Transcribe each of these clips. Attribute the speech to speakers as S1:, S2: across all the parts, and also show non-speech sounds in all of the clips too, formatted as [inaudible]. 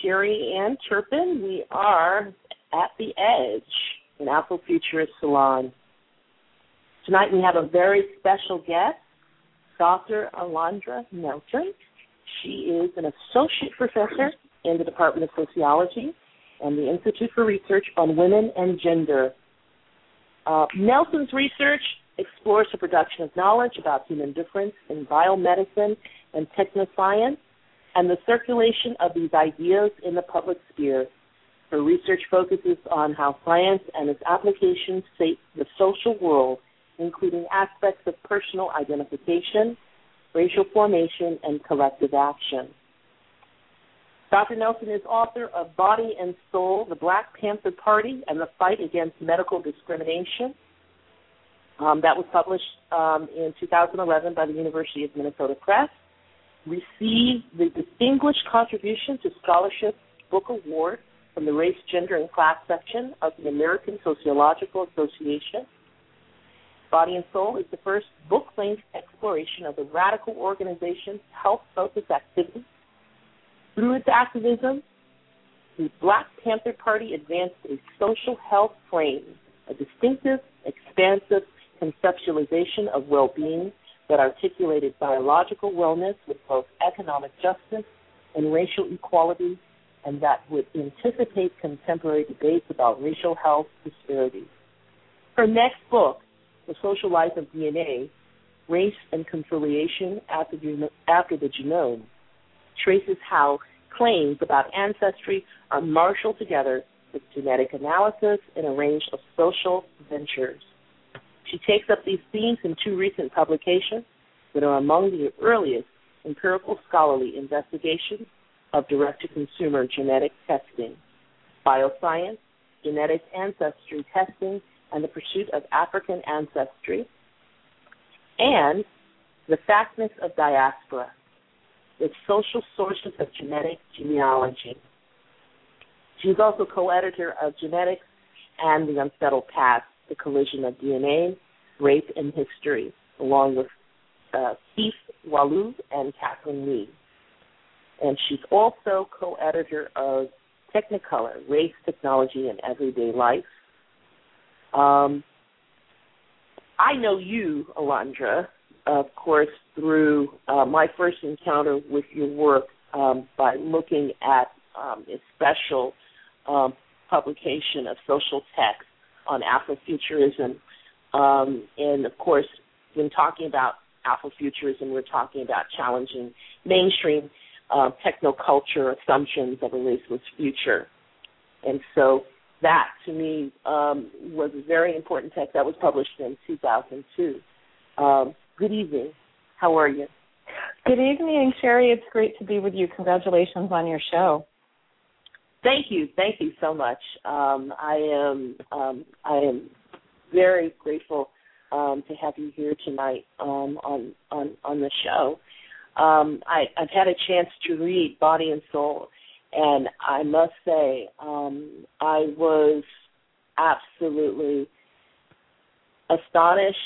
S1: Cherie Ann Turpin. We are at the Edge in Afrofuturist Salon. Tonight we have a very special guest, Dr. Alondra Nelson. She is an associate professor in the Department of Sociology and the Institute for Research on Women and Gender. Uh, Nelson's research explores the production of knowledge about human difference in biomedicine and technoscience and the circulation of these ideas in the public sphere. Her research focuses on how science and its applications shape the social world, including aspects of personal identification, racial formation, and collective action. Dr. Nelson is author of Body and Soul, The Black Panther Party and the Fight Against Medical Discrimination. Um, that was published um, in 2011 by the University of Minnesota Press received the Distinguished Contribution to Scholarship Book Award from the Race, Gender, and Class section of the American Sociological Association. Body and Soul is the first book length exploration of the radical organization's health focused activities. Through its activism, the Black Panther Party advanced a social health frame, a distinctive, expansive conceptualization of well being that articulated biological wellness with both economic justice and racial equality, and that would anticipate contemporary debates about racial health disparities. Her next book, The Social Life of DNA Race and Conciliation After the, After the Genome, traces how claims about ancestry are marshaled together with genetic analysis in a range of social ventures. She takes up these themes in two recent publications that are among the earliest empirical scholarly investigations of direct to consumer genetic testing, bioscience, genetic ancestry testing, and the pursuit of African ancestry, and the factness of diaspora, the social sources of genetic genealogy. She's also co editor of Genetics and the Unsettled Past, the collision of DNA, race, and history, along with uh, Keith Wailoo and Kathleen Lee. And she's also co editor of Technicolor Race, Technology, and Everyday Life. Um, I know you, Alondra, of course, through uh, my first encounter with your work um, by looking at um, a special um, publication of social text on Afrofuturism um, and of course, when talking about Afrofuturism, we're talking about challenging mainstream uh, technoculture assumptions of a raceless future. And so that, to me, um, was a very important text that was published in 2002. Um, good evening. How are you?
S2: Good evening, Cherie. It's great to be with you. Congratulations on your show.
S1: Thank you. Thank you so much. Um, I am um, I am very grateful um, to have you here tonight um, on on on the show. Um, I, I've had a chance to read Body and Soul, and I must say um, I was absolutely astonished.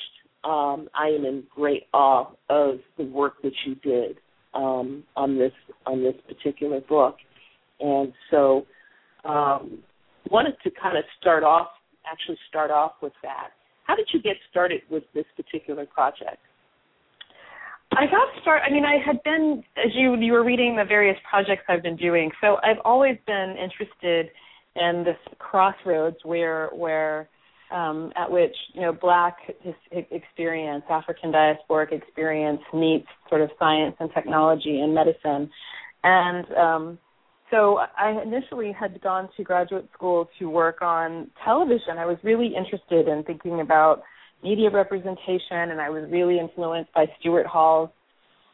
S1: Um, I am in great awe of the work that you did um, on this on this particular book, and so um, wanted to kind of start off actually start off with that. How did you get started with this particular project?
S2: I got started. I mean, I had been, as you you were reading the various projects I've been doing. So I've always been interested in this crossroads where where um, at which you know black experience, African diasporic experience meets sort of science and technology and medicine, and um, so I initially had gone to graduate school to work on television. I was really interested in thinking about media representation, and I was really influenced by Stuart Hall's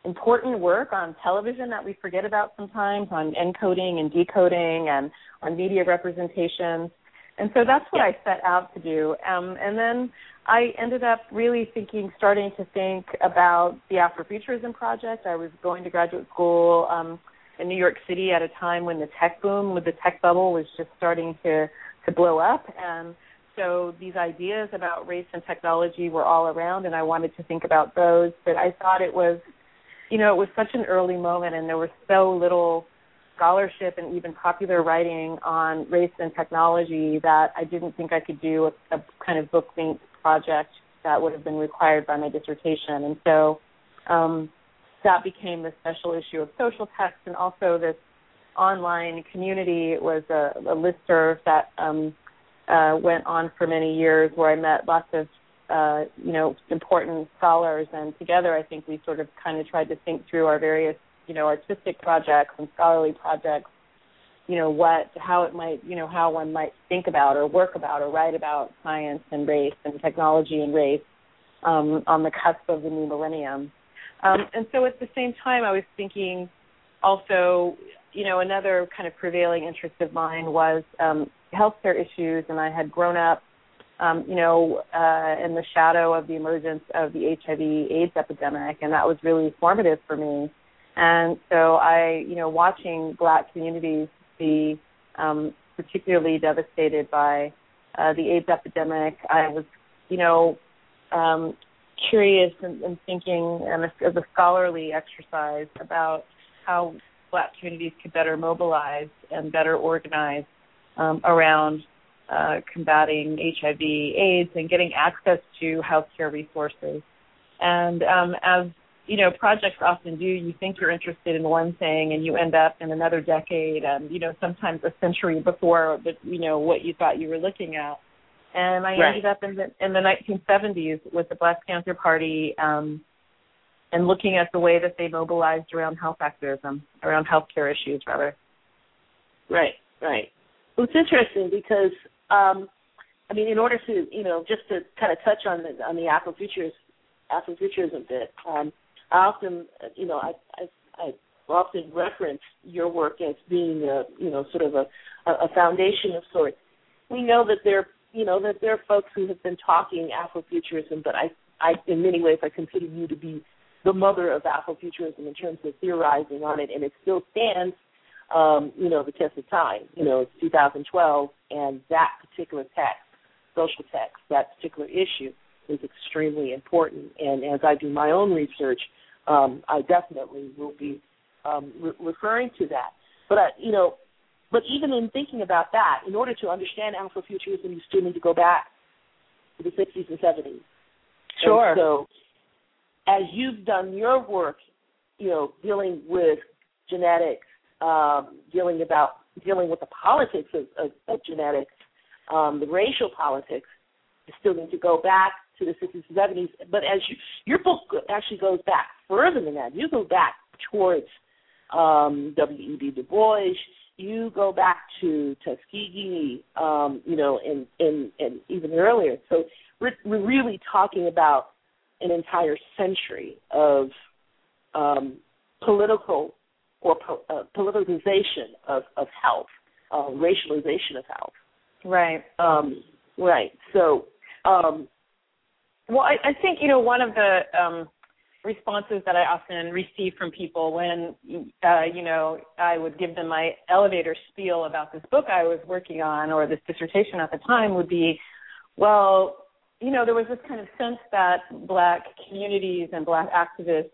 S2: important work on television that we forget about sometimes on encoding and decoding and on media representation. And so that's what yeah. I set out to do. Um, and then I ended up really thinking, starting to think about the Afrofuturism Project. I was going to graduate school um, in New York City at a time when the tech boom, with the tech bubble, was just starting to to blow up. And so these ideas about race and technology were all around, and I wanted to think about those. But I thought it was, you know, it was such an early moment, and there was so little scholarship and even popular writing on race and technology that I didn't think I could do a, a kind of book length project that would have been required by my dissertation. And so um, that became the special issue of social text and also this online community. Was a, a listserv that um, uh, went on for many years where I met lots of uh, you know important scholars and together I think we sort of kind of tried to think through our various you know artistic projects and scholarly projects you know what how it might you know how one might think about or work about or write about science and race and technology and race um, on the cusp of the new millennium um, and so at the same time i was thinking also you know another kind of prevailing interest of mine was um, healthcare issues and i had grown up um, you know, uh, in the shadow of the emergence of the HIV AIDS epidemic, and that was really formative for me. And so I, you know, watching black communities be um, particularly devastated by uh, the AIDS epidemic, I was, you know, um, curious and, and thinking and as a scholarly exercise about how black communities could better mobilize and better organize um, around uh, combating HIV, AIDS, and getting access to healthcare resources. And um, as you know, projects often do. You think you're interested in one thing, and you end up in another decade, and you know, sometimes a century before, but you know what you thought you were looking at. And I right. ended up in the in the 1970s with the Black Panther Party, um, and looking at the way that they mobilized around health activism, around healthcare issues, rather.
S1: Right, right. Well, it's interesting because, um, I mean, in order to, you know, just to kind of touch on the on the Afrofuturist Afrofuturism bit. Um, I often, you know, I, I, I often reference your work as being a, you know, sort of a, a foundation of sorts. We know that there, you know, that there are folks who have been talking Afrofuturism, but I, I, in many ways, I consider you to be the mother of Afrofuturism in terms of theorizing on it, and it still stands, um, you know, the test of time. You know, it's 2012, and that particular text, social text, that particular issue is extremely important. And as I do my own research, um, I definitely will be um, re- referring to that. But I, you know, but even in thinking about that, in order to understand Afrofuturism, you still need to go back to the 60s and 70s.
S2: Sure.
S1: And so, as you've done your work, you know, dealing with genetics, um, dealing about dealing with the politics of, of, of genetics, um, the racial politics, you still need to go back to the 60s and 70s. But as you, your book actually goes back further than that. You go back towards um, W.E.B. Du Bois. You go back to Tuskegee, um, you know, and, and, and even earlier. So we're, we're really talking about an entire century of um, political or po- uh, politicization of, of health, uh, racialization of health.
S2: Right.
S1: Um, right. So um,
S2: well, I, I think you know one of the um, responses that I often receive from people when uh, you know I would give them my elevator spiel about this book I was working on or this dissertation at the time would be, well, you know, there was this kind of sense that black communities and black activists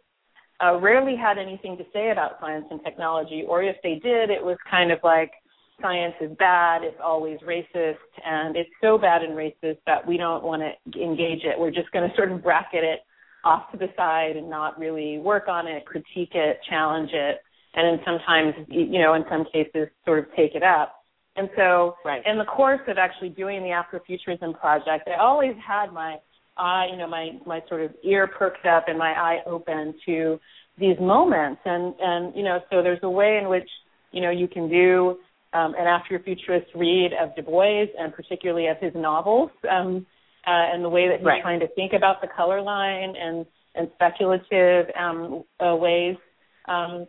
S2: uh, rarely had anything to say about science and technology, or if they did, it was kind of like science is bad, it's always racist, and it's so bad and racist that we don't want to engage it. We're just going to sort of bracket it off to the side and not really work on it, critique it, challenge it, and then sometimes, you know, in some cases, sort of take it up. And so,
S1: Right.
S2: in the course of actually doing the Afrofuturism project, I always had my eye, you know, my my sort of ear perked up and my eye open to these moments. And and you know, so there's a way in which you know you can do um, an Afrofuturist read of Du Bois and particularly of his novels, um, uh, and the way that he's
S1: Right.
S2: trying to think about the color line and and speculative um, uh, ways. Um,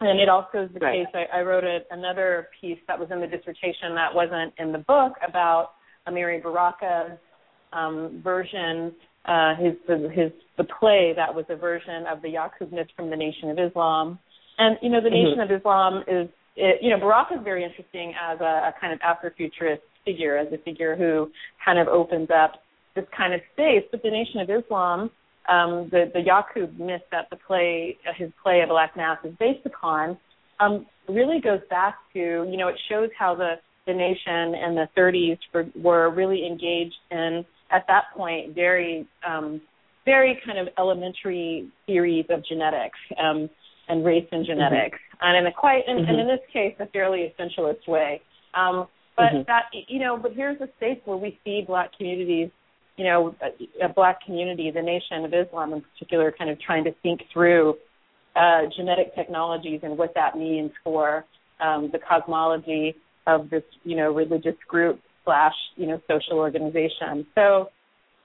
S2: and it also is the
S1: Right.
S2: case. I, I wrote a, another piece that was in the dissertation that wasn't in the book about Amiri Baraka's um, version, uh, his his the play that was a version of the Yaqub from the Nation of Islam. And you know, the
S1: Mhm.
S2: Nation of Islam is it, you know Baraka is very interesting as a, a kind of Afrofuturist figure, as a figure who kind of opens up this kind of space. But the Nation of Islam, um, the the Yaqub myth that the play, uh, his play of Black Mass is based upon, um, really goes back to you know it shows how the the nation in the 30s were, were really engaged in at that point very um, very kind of elementary theories of genetics um, and race and genetics, and in a quite and, and in this case a fairly essentialist way. Um, but
S1: Mhm.
S2: that you know, but here's a space where we see black communities, you know, a, a black community, the Nation of Islam in particular, kind of trying to think through uh, genetic technologies and what that means for um, the cosmology of this, you know, religious group slash, you know, social organization. So,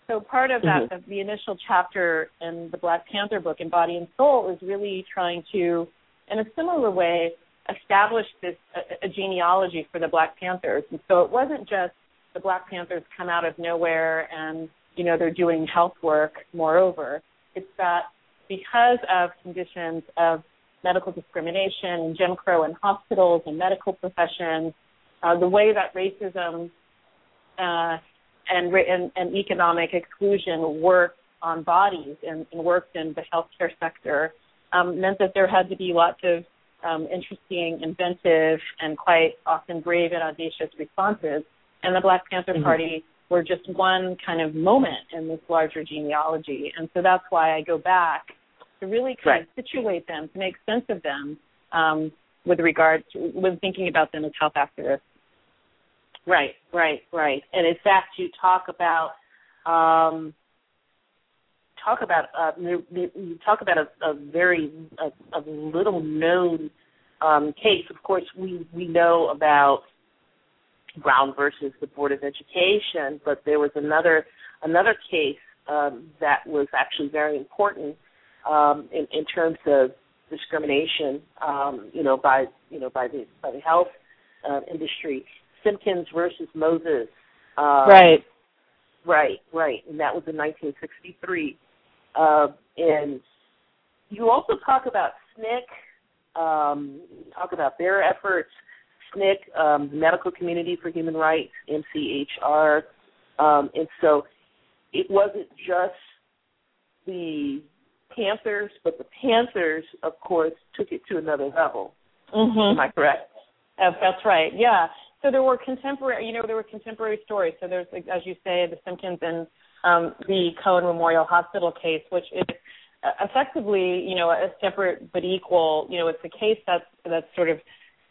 S2: so part of that, the, the initial chapter in the Black Panther book, in Body and Soul, is really trying to, in a similar way, establish this a, a genealogy for the Black Panthers. And so it wasn't just the Black Panthers come out of nowhere and you know they're doing health work. Moreover, it's that because of conditions of medical discrimination and Jim Crow in hospitals and medical professions, uh, the way that racism uh, and, and and economic exclusion worked on bodies and, and worked in the healthcare sector um, meant that there had to be lots of um, interesting, inventive, and quite often brave and audacious responses. And the Black Panther
S1: Mhm.
S2: Party were just one kind of moment in this larger genealogy. And so that's why I go back to really kind of situate them, to make sense of them um, with regard to when thinking about them as health activists.
S1: Right, right, right. And in fact, you talk about um, talk about uh, you you talk about a, a very a, a little known um, case. Of course, we we know about Brown versus the Board of Education, but there was another another case um, that was actually very important um, in, in terms of discrimination. Um, you know, by you know by the by the health uh, industry. Simkins versus Moses. Um,
S2: right.
S1: Right, right, and that was in 1963. Uh, and you also talk about SNCC, um, talk about their efforts, SNCC, um, the Medical Community for Human Rights, MCHR, um, and so it wasn't just the Panthers, but the Panthers, of course, took it to another level.
S2: Mm-hmm.
S1: Am I correct?
S2: Uh, that's right. Yeah. So there were contemporary, you know, there were contemporary stories. So there's, as you say, the Simkins and um, the Cone Memorial Hospital case, which is effectively, you know, a separate but equal. You know, it's a case that's that's sort of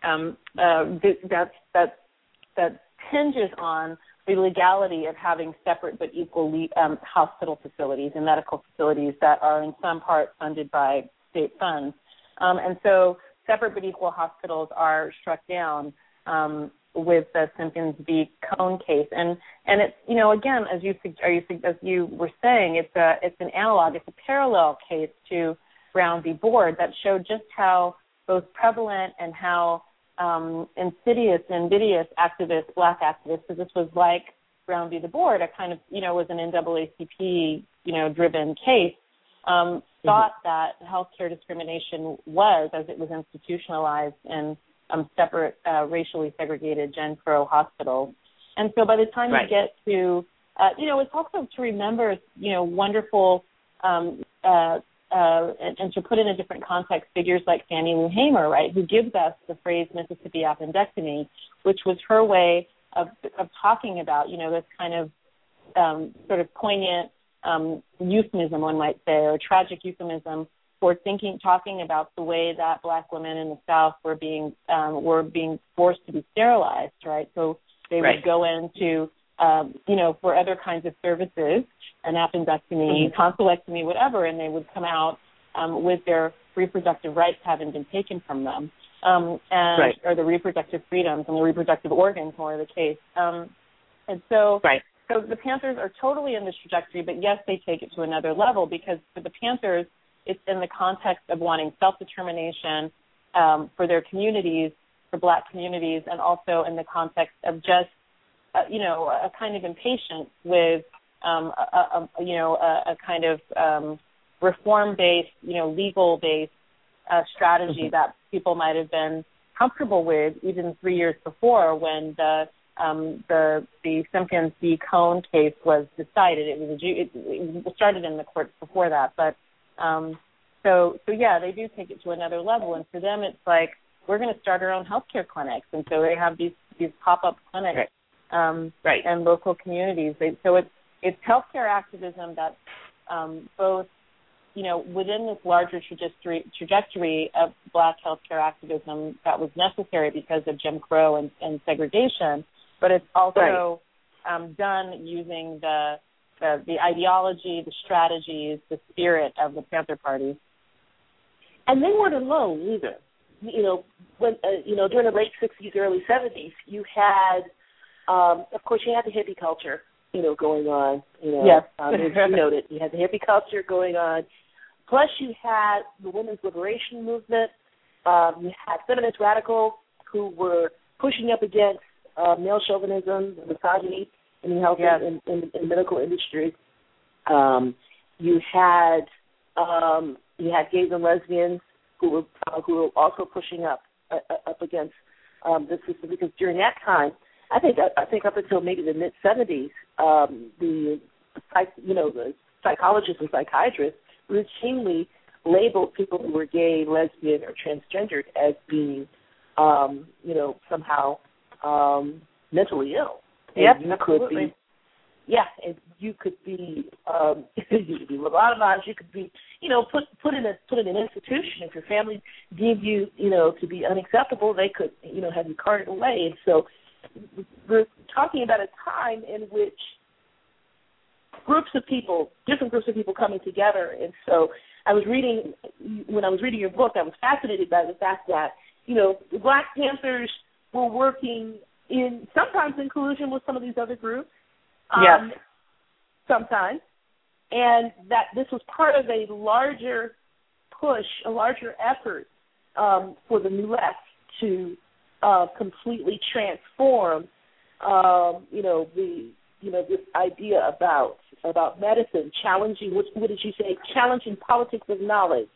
S2: um, uh, th- that's that that hinges on the legality of having separate but equal um, hospital facilities and medical facilities that are in some part funded by state funds. Um, and so separate but equal hospitals are struck down um, with the Simkins v. Cone case, and and it's you know again as you are you as you were saying, it's a it's an analog, it's a parallel case to Brown v. Board that showed just how both prevalent and how um, insidious invidious activists, black activists, because this was like Brown v. the Board, a kind of you know was an NAACP you know driven case. Um, thought that healthcare discrimination was, as it was institutionalized in um, separate, uh, racially segregated Jim Crow hospitals. And so by the time
S1: Right.
S2: you get to, uh, you know, it's also to remember, you know, wonderful, um, uh, uh, and, and to put in a different context, figures like Fannie Lou Hamer, right, who gives us the phrase Mississippi appendectomy, which was her way of, of talking about, you know, this kind of um, sort of poignant um, euphemism, one might say, or tragic euphemism for thinking, talking about the way that black women in the South were being um, were being forced to be sterilized, right? So they
S1: Right.
S2: would go into, um, you know, for other kinds of services, an appendectomy,
S1: Mm-hmm.
S2: tonsillectomy, whatever, and they would come out um, with their reproductive rights having been taken from them, um, and
S1: Right.
S2: or the reproductive freedoms and the reproductive organs, more of the case. Um, and so,
S1: Right.
S2: so the Panthers are totally in this trajectory, but yes, they take it to another level because for the Panthers, it's in the context of wanting self-determination um, for their communities, for Black communities, and also in the context of just, uh, you know, a kind of impatience with, um, a, a, you know, a, a kind of um, reform-based, you know, legal-based uh, strategy that people might have been comfortable with even three years before when the um, the the Simkins v. Cone case was decided. It was a, it, it started in the courts before that, but um, so so yeah, they do take it to another level, and for them, it's like we're going to start our own healthcare clinics, and so they have these these pop up clinics um,
S1: Right.
S2: and local communities. So it's it's healthcare activism that's um, both you know within this larger trajectory trajectory of Black healthcare activism that was necessary because of Jim Crow and, and segregation, but it's also um, done using the, the the ideology, the strategies, the spirit of the Panther Party.
S1: and they weren't alone either. You know, when uh, you know during the late '60s, early '70s, you had, um, of course, you had the hippie culture, you know, going on. You know,
S2: Yes.
S1: um, you noted, you had the hippie culture going on. Plus, you had the women's liberation movement. Um, you had feminist radicals who were pushing up against uh, male chauvinism, misogyny in the health
S2: Yes.
S1: and in, in, in medical industry. Um, you had um, you had gays and lesbians who were uh, who were also pushing up uh, uh, up against um, the system because during that time, I think I think up until maybe the mid seventies, um, the psych, you know the psychologists and psychiatrists routinely labeled people who were gay, lesbian, or transgendered as being um, you know somehow um, mentally ill. You
S2: absolutely.
S1: could be yeah, and you could be um [laughs] you could be lobotomized, you could be you know, put put in a put in an institution. If your family deemed you, you know, to be unacceptable, they could, you know, have you carted away. And so we're talking about a time in which groups of people, different groups of people coming together. And so I was reading when I was reading your book, I was fascinated by the fact that, you know, the Black Panthers were working in sometimes in collusion with some of these other groups.
S2: Yes.
S1: Um, sometimes. And that this was part of a larger push, a larger effort um, for the new left to uh, completely transform, um, you know, the you know this idea about about medicine, challenging what, what did you say? Challenging politics of knowledge,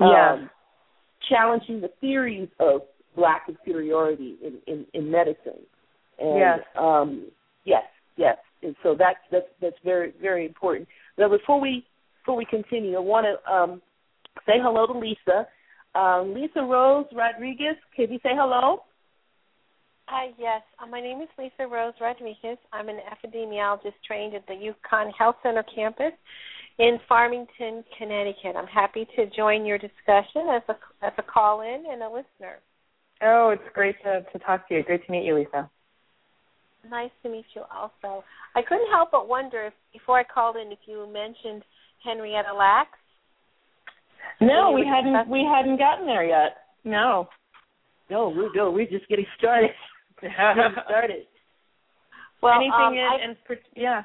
S2: Yeah.
S1: um, challenging the theories of black inferiority in in, in medicine, and
S2: Yes.
S1: um, yes, yes, and so that's that's that's very very important. Now, before we before we continue, I want to um, say hello to Lisa. Um, Lisa Rose Rodriguez, can you say hello?
S3: Hi, yes. Uh, my name is Lisa Rose Rodriguez. I'm an epidemiologist trained at the UConn Health Center campus in Farmington, Connecticut. I'm happy to join your discussion as a as a call in and a listener.
S2: Oh, it's great to, to talk to you. Great to meet you, Lisa.
S3: Nice to meet you also. I couldn't help but wonder if before I called in if you mentioned Henrietta Lacks.
S2: No, we hadn't we hadn't gotten there yet. No.
S1: No, we're no, we're just getting [laughs] started. getting started.
S3: Well,
S2: Anything
S3: um,
S2: in,
S3: I-
S2: yeah.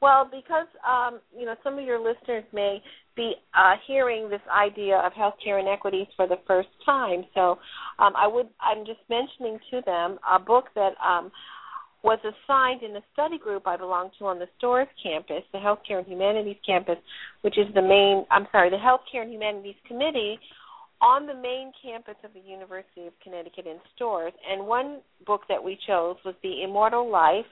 S3: Well, because um, you know some of your listeners may be uh, hearing this idea of healthcare inequities for the first time, so um, I would I'm just mentioning to them a book that um, was assigned in the study group I belong to on the Storrs campus, the Healthcare and Humanities campus, which is the main I'm sorry, the Healthcare and Humanities Committee on the main campus of the University of Connecticut in Storrs. And one book that we chose was The Immortal Life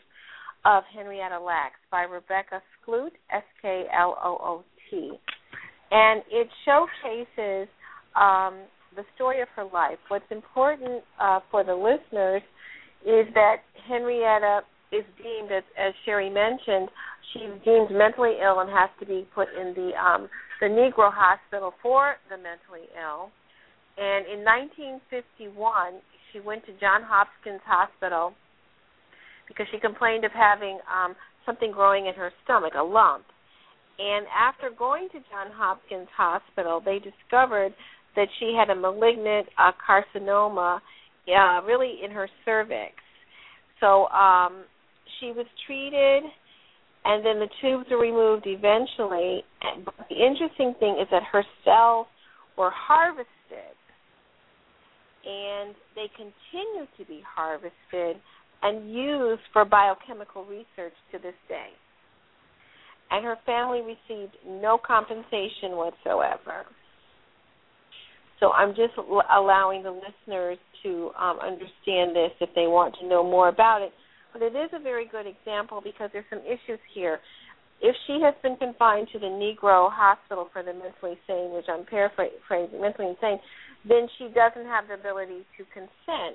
S3: of Henrietta Lacks by Rebecca Skloot, S K L O O T. And it showcases um, the story of her life. What's important uh, for the listeners is that Henrietta is deemed, as, as Cherie mentioned, she's deemed mentally ill and has to be put in the um, the Negro Hospital for the Mentally Ill. And in 1951, she went to John Hopkins Hospital because she complained of having um, something growing in her stomach, a lump. And after going to John Hopkins Hospital, they discovered that she had a malignant uh, carcinoma, uh, really in her cervix. So um, she was treated, and then the tubes were removed eventually. But the interesting thing is that her cells were harvested, and they continue to be harvested and used for biochemical research to this day. And her family received no compensation whatsoever. So I'm just allowing the listeners to um, understand this if they want to know more about it. But it is a very good example because there's some issues here. If she has been confined to the Negro Hospital for the mentally insane, which I'm paraphrasing, mentally insane, then she doesn't have the ability to consent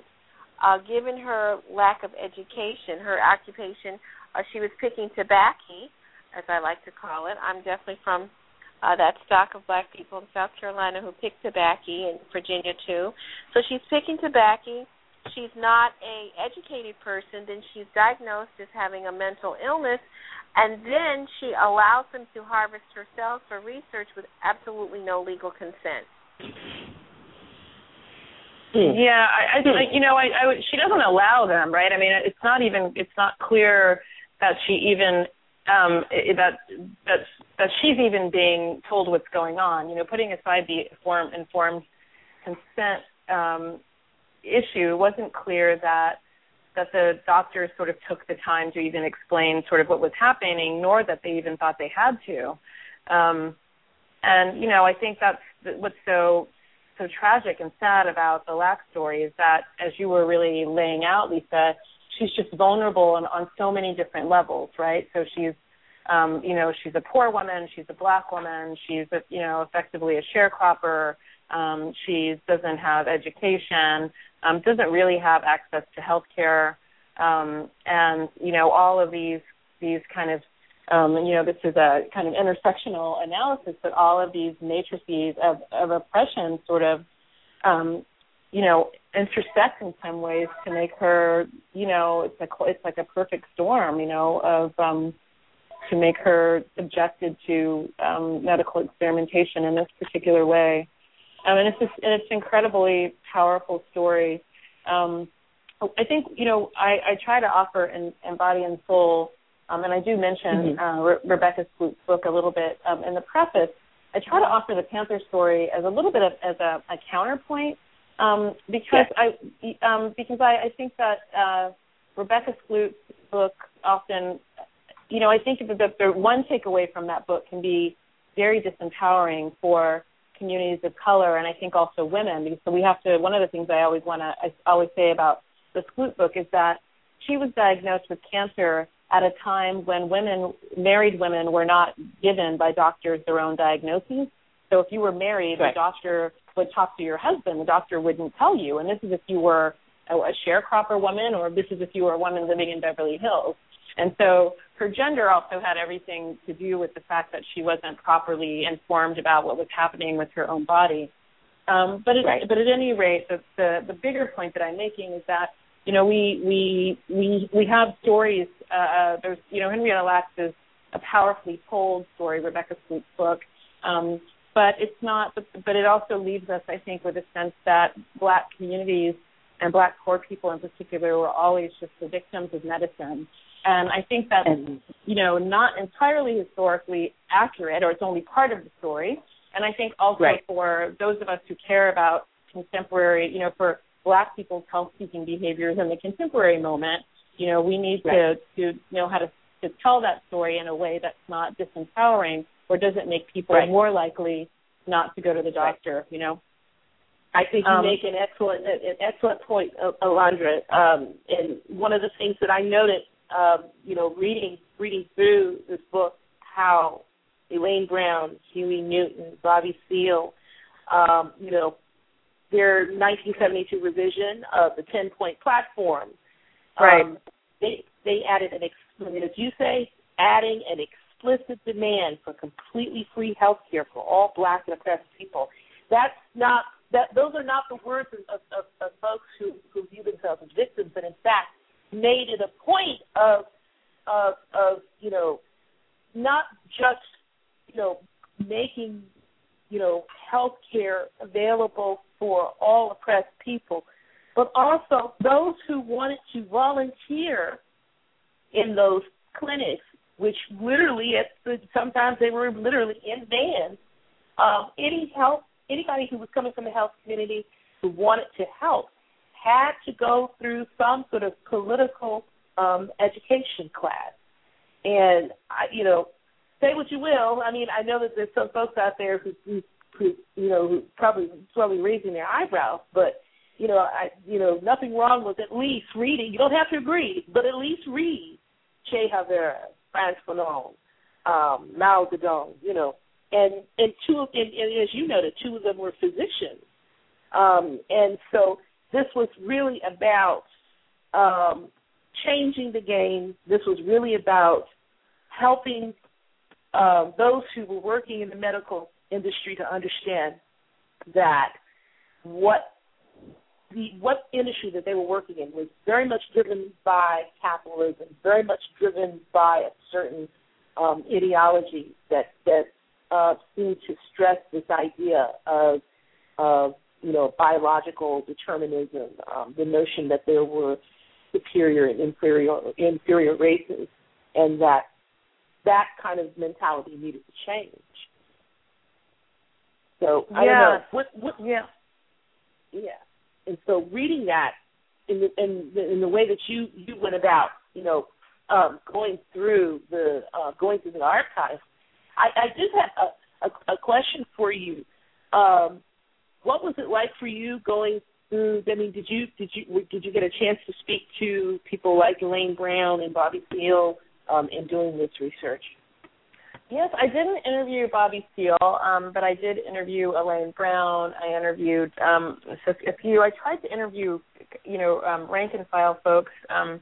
S3: uh, given her lack of education, her occupation, uh, she was picking tobacco, as I like to call it. I'm definitely from uh, that stock of black people in South Carolina who pick tobacco, and Virginia too. So she's picking tobacco. She's not a educated person. Then she's diagnosed as having a mental illness, and then she allows them to harvest her cells for research with absolutely no legal consent.
S2: Hmm. Yeah, I, I like you know, I, I she doesn't allow them, right? I mean, it's not even it's not clear that she even um that that that she's even being told what's going on. You know, putting aside the form informed consent um issue, it wasn't clear that that the doctors sort of took the time to even explain sort of what was happening, nor that they even thought they had to. Um, and you know, I think that's what's so so tragic and sad about the Lacks story is that, as you were really laying out, Lisa, she's just vulnerable on, on so many different levels, right? So she's, um, you know, she's a poor woman, she's a black woman, she's, a, you know, effectively a sharecropper. Um, she doesn't have education, um, doesn't really have access to health care, um, and you know, all of these these kind of um, you know, this is a kind of intersectional analysis, but all of these matrices of, of oppression sort of, um, you know, intersect in some ways to make her, you know, it's like it's like a perfect storm, you know, of um, to make her subjected to um, medical experimentation in this particular way. Um, and it's just, and it's an incredibly powerful story. Um, I think you know I, I try to offer in, in body and soul um, and I do mention mm-hmm. uh, Re- Rebecca Skloot's book a little bit um, in the preface. I try to offer the Panther story as a little bit of as a, a counterpoint um, because yes. I um, because I, I think that uh, Rebecca Skloot's book often, you know, I think that the, the one takeaway from that book can be very disempowering for communities of color and I think also women because so we have to. One of the things I always want to I always say about the Skloot book is that she was diagnosed with cancer at a time when women, married women, were not given by doctors their own diagnoses. So if you were married, right. the doctor would talk to your husband. The doctor wouldn't tell you. And this is if you were a, a sharecropper woman, or this is if you were a woman living in Beverly Hills. And so her gender also had everything to do with the fact that she wasn't properly informed about what was happening with her own body. Um, but, right. but at any rate, the, the the bigger point that I'm making is that you know, we we we we have stories. Uh, uh, there's you know, Henrietta Lacks is a powerfully told story, Rebecca Skloot's book. Um, but it's not. But, but it also leaves us, I think, with a sense that black communities and black poor people in particular were always just the victims of medicine. And I think that's, you know, not entirely historically accurate, or it's only part of the story. And I think also right. for those of us who care about contemporary, you know, for black people's health seeking behaviors in the contemporary moment, you know, we need right. to to know how to to tell that story in a way that's not disempowering or doesn't make people right. more likely not to go to the doctor, right. you know.
S1: I think you um, make an excellent an excellent point, Alondra. Um, and one of the things that I noted, um, you know, reading reading through this book, how Elaine Brown, Huey Newton, Bobby Seale, um, you know, their 1972 revision of the 10 point platform.
S2: Right.
S1: Um, they they added an ex- as you say, adding an explicit demand for completely free health care for all black and oppressed people. That's not that those are not the words of, of, of folks who, who view themselves as victims, but in fact made it a point of of of you know not just you know making you know health care available for all oppressed people, but also those who wanted to volunteer in those clinics, which literally at the, sometimes they were literally in vans. Um, any help, anybody who was coming from the health community who wanted to help had to go through some sort of political um, education class. And I, you know, say what you will. I mean, I know that there's some folks out there who, who, who you know, who probably probably raising their eyebrows, but you know, I, you know, nothing wrong with at least reading. You don't have to agree, but at least read Che Guevara, Frantz Fanon, um, Mao Zedong. You know, and and two of and, and as you noted, two of them were physicians. Um, and so this was really about um, changing the game. This was really about helping uh, those who were working in the medical industry to understand that what the what industry that they were working in was very much driven by capitalism, very much driven by a certain um, ideology that that uh, seemed to stress this idea of of you know biological determinism, um, the notion that there were superior and inferior inferior races, and that that kind of mentality needed to change. So I
S2: yeah.
S1: don't know what what
S2: yeah
S1: yeah and so reading that in the in the, in the way that you you went about, you know, um, going through the uh, going through the archives, I, I did have a, a, a question for you. Um, what was it like for you going through? I mean, did you did you did you get a chance to speak to people like Elaine Brown and Bobby Seale um, in doing this research?
S2: Yes, I didn't interview Bobby Seale, um, but I did interview Elaine Brown. I interviewed um, a few. I tried to interview, you know, um, rank and file folks um,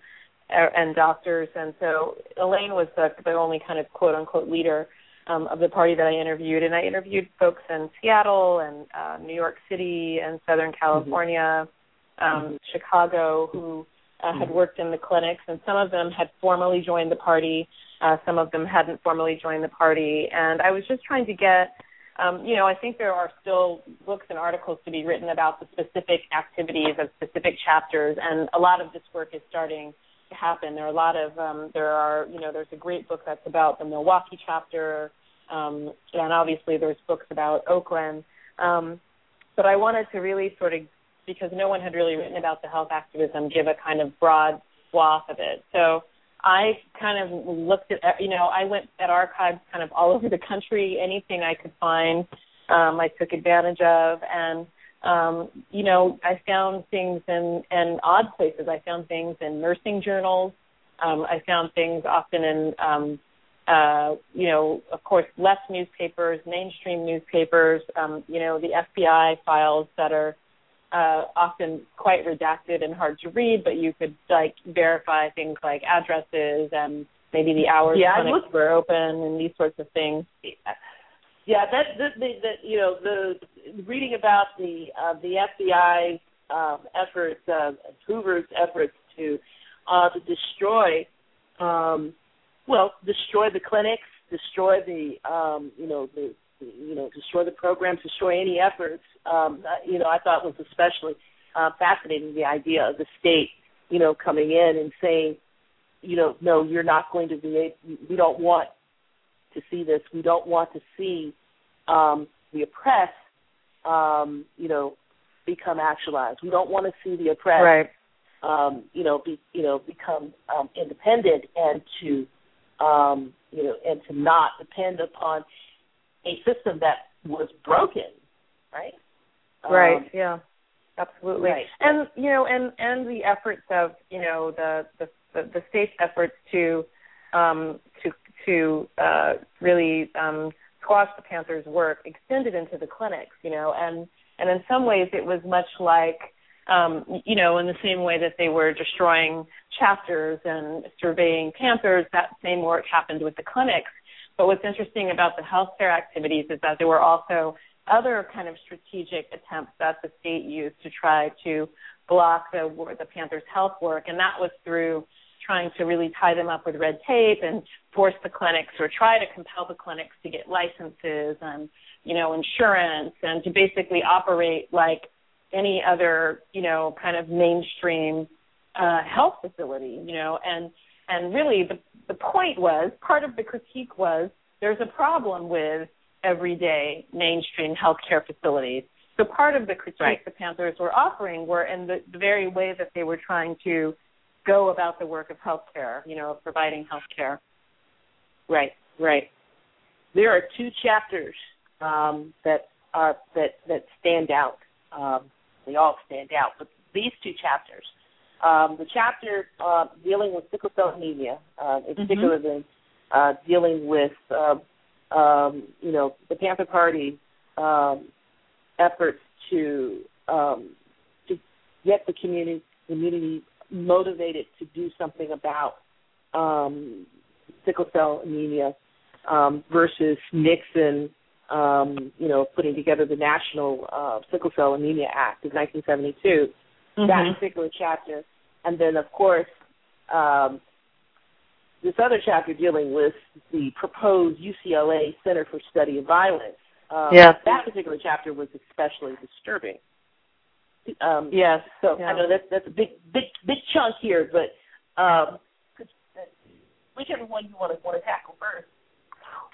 S2: and doctors, and so Elaine was the, the only kind of quote unquote leader um, of the party that I interviewed. And I interviewed folks in Seattle and uh, New York City and Southern California, mm-hmm. um, Chicago, who uh, had worked in the clinics, and some of them had formally joined the party. Uh, some of them hadn't formally joined the party, and I was just trying to get, um, you know, I think there are still books and articles to be written about the specific activities of specific chapters, and a lot of this work is starting happen. There are a lot of, um, there are, you know, there's a great book that's about the Milwaukee chapter, um, and obviously there's books about Oakland. Um, but I wanted to really sort of, because no one had really written about the health activism, give a kind of broad swath of it. So I kind of looked at, you know, I went at archives kind of all [laughs] over the country. Anything I could find, um, I took advantage of, and um, you know, I found things in in odd places. I found things in nursing journals. Um, I found things often in, um, uh, you know, of course, left newspapers, mainstream newspapers. Um, you know, the FBI files that are uh, often quite redacted and hard to read, but you could like verify things like addresses and maybe the hours
S1: yeah,
S2: clinics
S1: looked,
S2: were open and these sorts of things.
S1: Yeah, that the, the, the you know the reading about the uh, the FBI's um, efforts, uh, Hoover's efforts to uh, to destroy, um, well, destroy the clinics, destroy the um, you know the you know, destroy the programs, destroy any efforts. Um, you know, I thought was especially uh, fascinating the idea of the state, you know, coming in and saying, you know, no, you're not going to be. We don't want to see this. We don't want to see um, the oppressed, um, you know, become actualized. We don't want to see the oppressed,
S2: right.
S1: um, you know, be you know become um, independent and to, um, you know, and to not depend upon a system that was broken, right?
S2: Right.
S1: Um,
S2: yeah. Absolutely.
S1: Right.
S2: And you know, and and the efforts of you know the the the, the state's efforts to um, to to uh, really um, squash the Panthers' work extended into the clinics. You know, and and in some ways it was much like um, you know, in the same way that they were destroying chapters and surveying Panthers, that same work happened with the clinics But what's interesting about the healthcare activities is that there were also other kind of strategic attempts that the state used to try to block the the Panthers' health work, and that was through trying to really tie them up with red tape and force the clinics or try to compel the clinics to get licenses and you know insurance and to basically operate like any other you know kind of mainstream uh, health facility you know and and really the the point was part of the critique was there's a problem with everyday mainstream healthcare facilities so part of the critique right. the Panthers were offering were in the, the very way that they were trying to go about the work of healthcare, you know, of providing healthcare.
S1: Right, right. There are two chapters um, that are that that stand out. Um, they all stand out, but these two chapters, um, the chapter uh, dealing with sickle cell anemia, uh, in mm-hmm. particular, then uh, dealing with uh, um, you know the Panther Party um, efforts to um, to get the community community motivated to do something about um, sickle cell anemia um, versus Nixon, um, you know, putting together the National uh, Sickle Cell Anemia Act of 1972. Mm-hmm. That particular chapter, and then of course um, this other chapter dealing with the proposed UCLA Center for Study of Violence. Um, yeah. That particular chapter was especially disturbing. Um,
S2: yes.
S1: So
S2: yeah.
S1: I know that's that's a big big big chunk here, but um, whichever one you want to want to tackle first.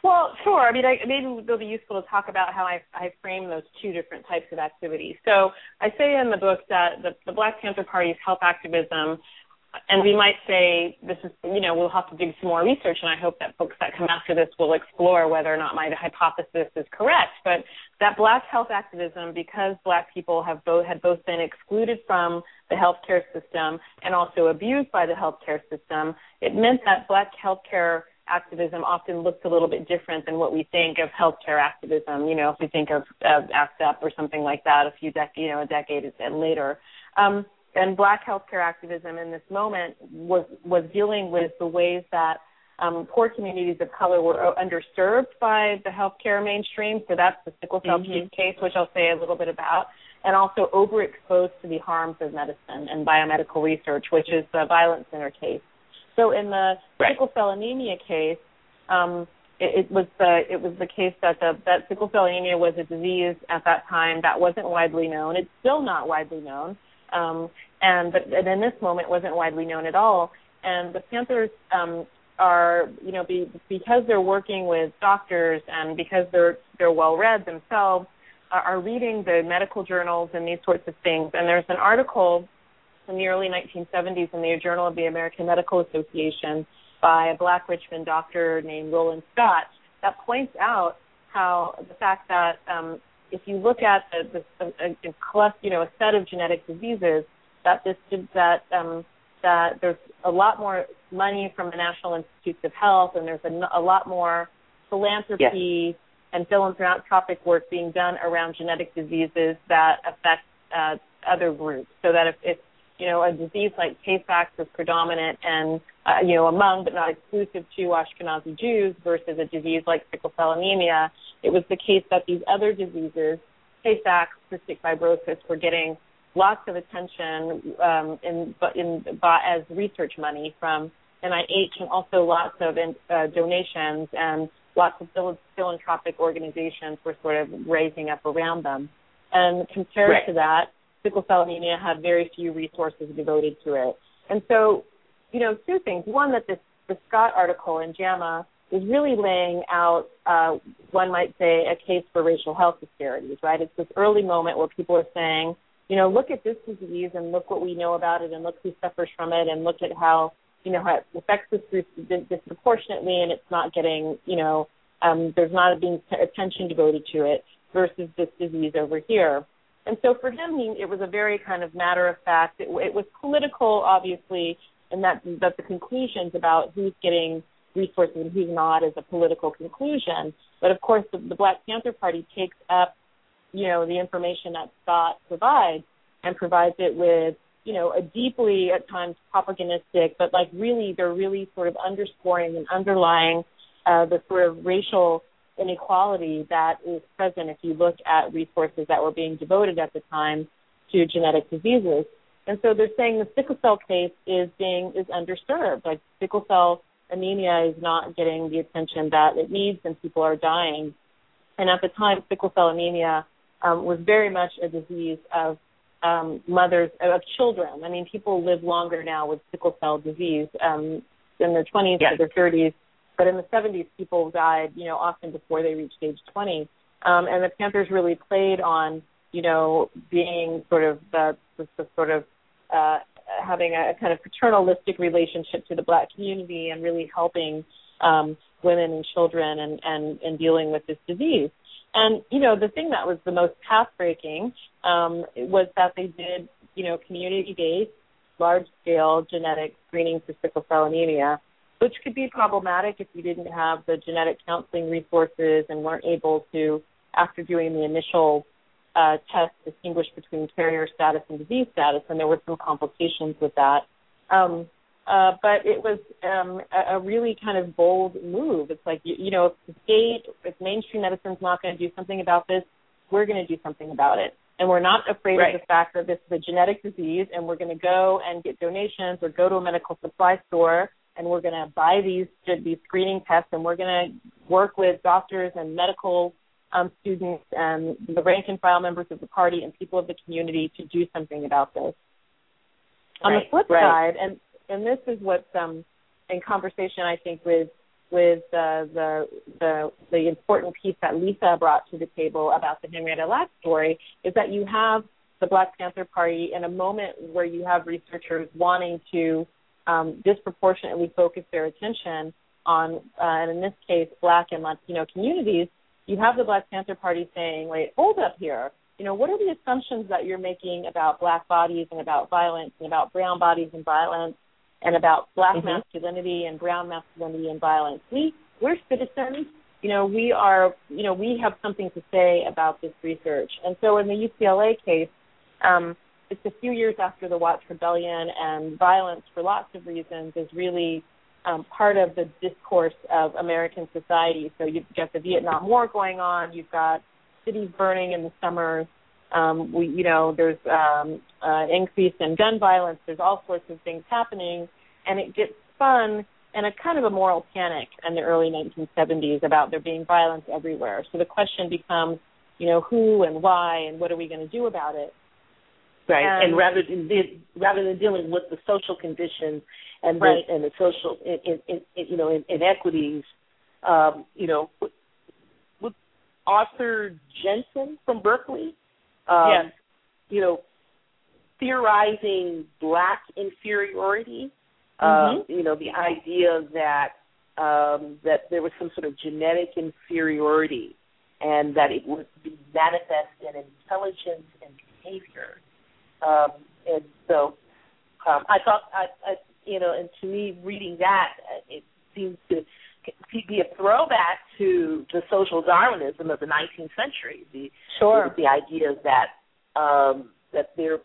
S2: Well, sure. I mean, I, maybe it'll be useful to talk about how I, I frame those two different types of activities. So I say in the book that the, the Black Panther Party's health activism and we might say this is you know we'll have to do some more research and i hope that books that come after this will explore whether or not my hypothesis is correct. But that black health activism because black people have both had both been excluded from the healthcare system and also abused by the healthcare system it meant that black healthcare activism often looks a little bit different than what we think of healthcare activism you know if we think of, of ACT-UP or something like that a few decades you know a decade later. Um, and black healthcare activism in this moment was was dealing with the ways that um, poor communities of color were underserved by the healthcare mainstream. So that's the sickle cell mm-hmm. case, which I'll say a little bit about, and also overexposed to the harms of medicine and biomedical research, which is the violence center case. So in the right. sickle cell anemia case, um, it, it was the it was the case that the that sickle cell anemia was a disease at that time that wasn't widely known. It's still not widely known um, and but and in this moment wasn't widely known at all. And the Panthers um, are, you know, be, because they're working with doctors and because they're they're well read themselves, are, are reading the medical journals and these sorts of things. And there's an article in the early 1970s in the Journal of the American Medical Association by a Black Richmond doctor named Roland Scott that points out how the fact that um, if you look at the, the a, a cluster, you know, a set of genetic diseases, that this that um, that there's a lot more money from the National Institutes of Health, and there's a, a lot more philanthropy yes. and philanthropic work being done around genetic diseases that affect uh, other groups. So that if, if you know a disease like Tay-Sachs is predominant and uh, you know among but not exclusive to Ashkenazi Jews versus a disease like sickle cell anemia, it was the case that these other diseases, Tay-Sachs, cystic fibrosis, were getting lots of attention um, in, but in, as research money from NIH and also lots of uh, donations and lots of philanthropic organizations were sort of raising up around them. And compared right. to that, sickle cell anemia had very few resources devoted to it. And so, you know, two things. One, that this the Scott article in JAMA is really laying out, uh, one might say, a case for racial health disparities, right? It's this early moment where people are saying, you know, look at this disease and look what we know about it and look who suffers from it and look at how, you know, how it affects this group disproportionately and it's not getting, you know, um, there's not being attention devoted to it versus this disease over here. And so for him, he, it was a very kind of matter of fact. It, it was political, obviously, and that that the conclusions about who's getting resources and who's not is a political conclusion. But of course, the, the Black Panther Party takes up, you know, the information that Scott provides and provides it with, you know, a deeply at times propagandistic, but like really they're really sort of underscoring and underlying uh, the sort of racial inequality that is present if you look at resources that were being devoted at the time to genetic diseases. And so they're saying the sickle cell case is being is underserved. Like sickle cell anemia is not getting the attention that it needs, and people are dying. And at the time, sickle cell anemia um, was very much a disease of um, mothers of children. I mean, people live longer now with sickle cell disease um, in their 20s yes. or their 30s, but in the 70s, people died, you know, often before they reached age 20. Um, and the Panthers really played on, you know, being sort of the, the, the sort of uh, having a kind of paternalistic relationship to the black community and really helping um, women and children and, and, and dealing with this disease. And you know, the thing that was the most pathbreaking um, was that they did, you know, community-based, large-scale genetic screening for sickle cell anemia, which could be problematic if you didn't have the genetic counseling resources and weren't able to, after doing the initial uh, test, distinguish between carrier status and disease status, and there were some complications with that. Um, uh, but it was um, a, a really kind of bold move. It's like you, you know, if the state, if mainstream medicine's not going to do something about this, we're going to do something about it. And we're not afraid right. of the fact that this is a genetic disease, and we're going to go and get donations or go to a medical supply store, and we're going to buy these these screening tests, and we're going to work with doctors and medical um, students and the rank and file members of the party and people of the community to do something about this. Right. On the flip right. side, and and this is what's um, in conversation I think with with uh, the the the important piece that Lisa brought to the table about the Henrietta Lacks story is that you have the Black Panther Party in a moment where you have researchers wanting to um, disproportionately focus their attention on, uh, and in this case, Black and Latino communities. You have the Black Panther Party saying, "Wait, hold up here. You know, what are the assumptions that you're making about Black bodies and about violence and about brown bodies and violence?" and about black mm-hmm. masculinity and brown masculinity and violence. We we're citizens. You know, we are. You know, we have something to say about this research. And so, in the UCLA case, um, it's a few years after the Watts Rebellion, and violence, for lots of reasons, is really um, part of the discourse of American society. So you've got the Vietnam War going on. You've got cities burning in the summers. Um, we, you know, there's um, uh, increase in gun violence. There's all sorts of things happening, and it gets spun in a kind of a moral panic in the early 1970s about there being violence everywhere. So the question becomes, you know, who and why and what are we going to do about it?
S1: Right, and, and rather than rather than dealing with the social conditions and the
S2: right.
S1: and the social in, in, in, you know inequities, um, you know, with, with Arthur Jensen from Berkeley, um,
S2: yes.
S1: you know, theorizing black inferiority. Um,
S2: mm-hmm.
S1: Um, you know, the idea that um, that there was some sort of genetic inferiority, and that it would be manifest in intelligence and behavior. Um, and so, um, I thought, I, I, you know, and to me, reading that, it seems to be a throwback to the social Darwinism of the 19th century. The
S2: sure.
S1: the idea that um, that there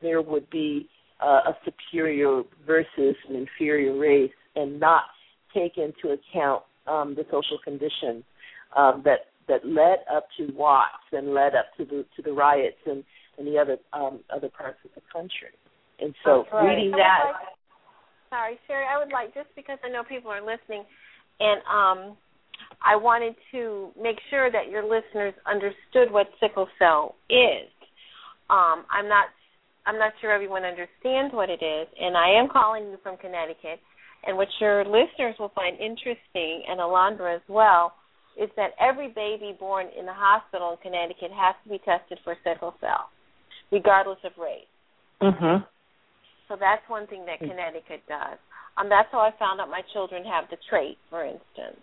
S1: there would be uh, a superior versus an inferior race, and not take into account um, the social conditions um, that that led up to Watts and led up to the to the riots and, and the other um, other parts of the country. And so
S3: right.
S1: reading that.
S3: Like, sorry, Cherie, I would like just because I know people are listening, and um, I wanted to make sure that your listeners understood what sickle cell is. Um, I'm not I'm not sure everyone understands what it is, and I am calling you from Connecticut. And what your listeners will find interesting, and Alondra as well, is that every baby born in the hospital in Connecticut has to be tested for sickle cell, regardless of race.
S2: Mhm.
S3: So that's one thing that Connecticut does. Um, that's how I found out my children have the trait, for instance.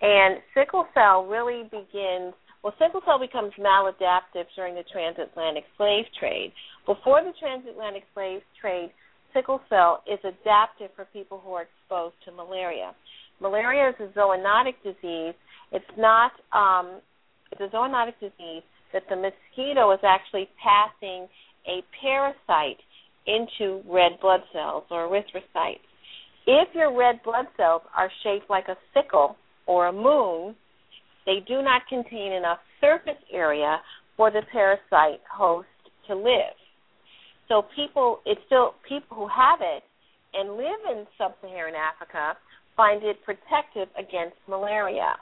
S3: And sickle cell really begins well, sickle cell becomes maladaptive during the transatlantic slave trade. Before the transatlantic slave trade, sickle cell is adaptive for people who are exposed to malaria. Malaria is a zoonotic disease. It's not um, it's a zoonotic disease that the mosquito is actually passing a parasite into red blood cells or erythrocytes. If your red blood cells are shaped like a sickle or a moon, they do not contain enough surface area for the parasite host to live. So people, it's still people who have it and live in sub-Saharan Africa find it protective against malaria.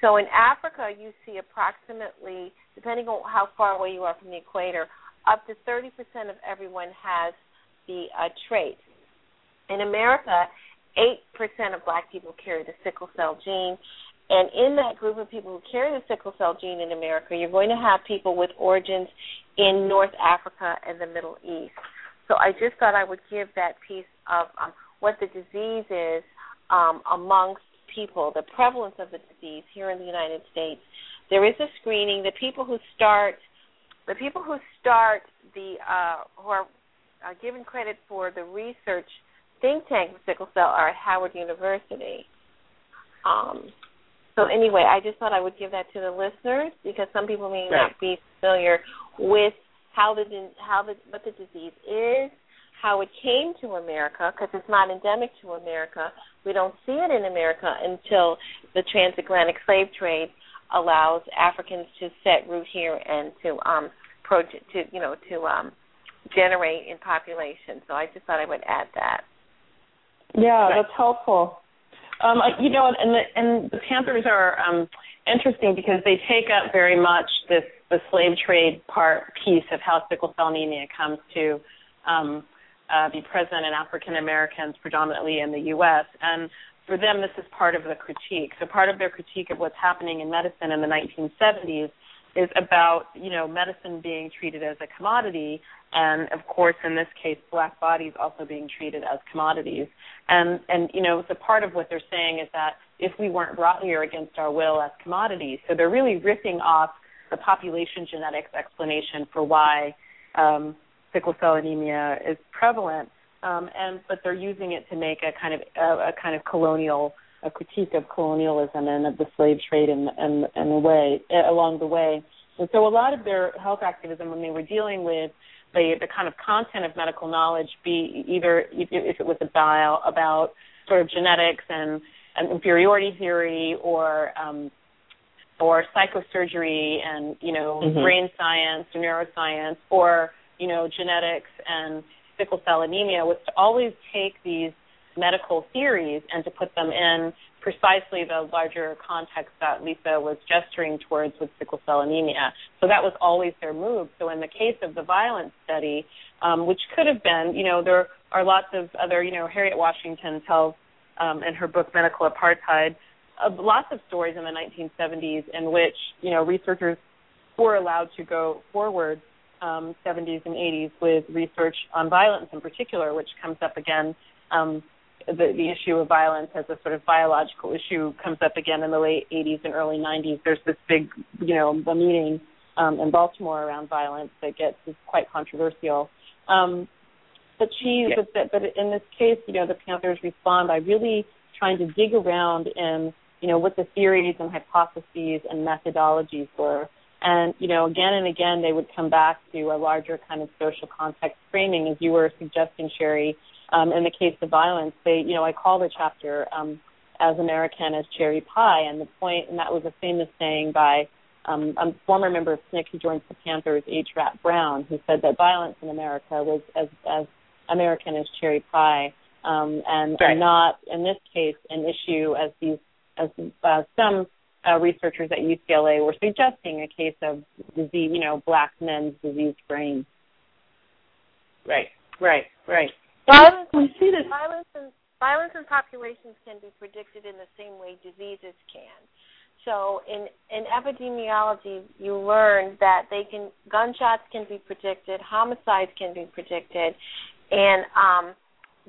S3: So in Africa, you see approximately, depending on how far away you are from the equator, up to 30% of everyone has the uh, trait. In America, 8% of black people carry the sickle cell gene. And in that group of people who carry the sickle cell gene in America, you're going to have people with origins in North Africa and the Middle East. So I just thought I would give that piece of um, what the disease is um, amongst people, the prevalence of the disease here in the United States. There is a screening. The people who start, the people who start the, uh, who are uh, given credit for the research think tank for sickle cell are at Howard University. Um, so anyway, I just thought I would give that to the listeners because some people may not be familiar with how the how the what the disease is, how it came to America because it's not endemic to America. We don't see it in America until the transatlantic slave trade allows Africans to set root here and to um to you know to um generate in population. So I just thought I would add that.
S2: Yeah, that's helpful. Um, you know, and the and the Panthers are um, interesting because they take up very much this the slave trade part piece of how sickle cell anemia comes to um, uh, be present in African Americans, predominantly in the U.S. And for them, this is part of the critique. So part of their critique of what's happening in medicine in the 1970s is about you know medicine being treated as a commodity and of course in this case black bodies also being treated as commodities and and you know so part of what they're saying is that if we weren't brought here against our will as commodities so they're really ripping off the population genetics explanation for why um, sickle cell anemia is prevalent um, and but they're using it to make a kind of a, a kind of colonial a critique of colonialism and of the slave trade and and and the way along the way. And so a lot of their health activism when they were dealing with the the kind of content of medical knowledge, be either if, it was about about sort of genetics and, and inferiority theory or um, or psychosurgery and you know mm-hmm. brain science or neuroscience or you know genetics and sickle cell anemia was to always take these medical theories and to put them in precisely the larger context that Lisa was gesturing towards with sickle cell anemia. So that was always their move. So in the case of the violence study, um, which could have been, you know, there are lots of other, you know, Harriet Washington tells um, in her book Medical Apartheid, uh, lots of stories in the 1970s in which, you know, researchers were allowed to go forward um, 70s and 80s with research on violence in particular, which comes up again um, the, the issue of violence as a sort of biological issue comes up again in the late 80s and early 90s. There's this big, you know, a meeting um, in Baltimore around violence that gets is quite controversial. Um, but she, but, but in this case, you know, the Panthers respond by really trying to dig around in, you know, what the theories and hypotheses and methodologies were. And, you know, again and again, they would come back to a larger kind of social context framing, as you were suggesting, Cherie, um, in the case of violence, they, you know, I call the chapter um, as American as cherry pie, and the point, and that was a famous saying by um, a former member of SNCC who joins the Panthers, H. Rap Brown, who said that violence in America was as as American as cherry pie, um, and, right. and not in this case an issue as these as uh, some uh, researchers at UCLA were suggesting a case of disease, you know, black men's diseased brain.
S1: Right, right, right.
S3: Violence, we see this. Violence and violence in populations can be predicted in the same way diseases can. So in in epidemiology, you learn that they can gunshots can be predicted, homicides can be predicted, and um,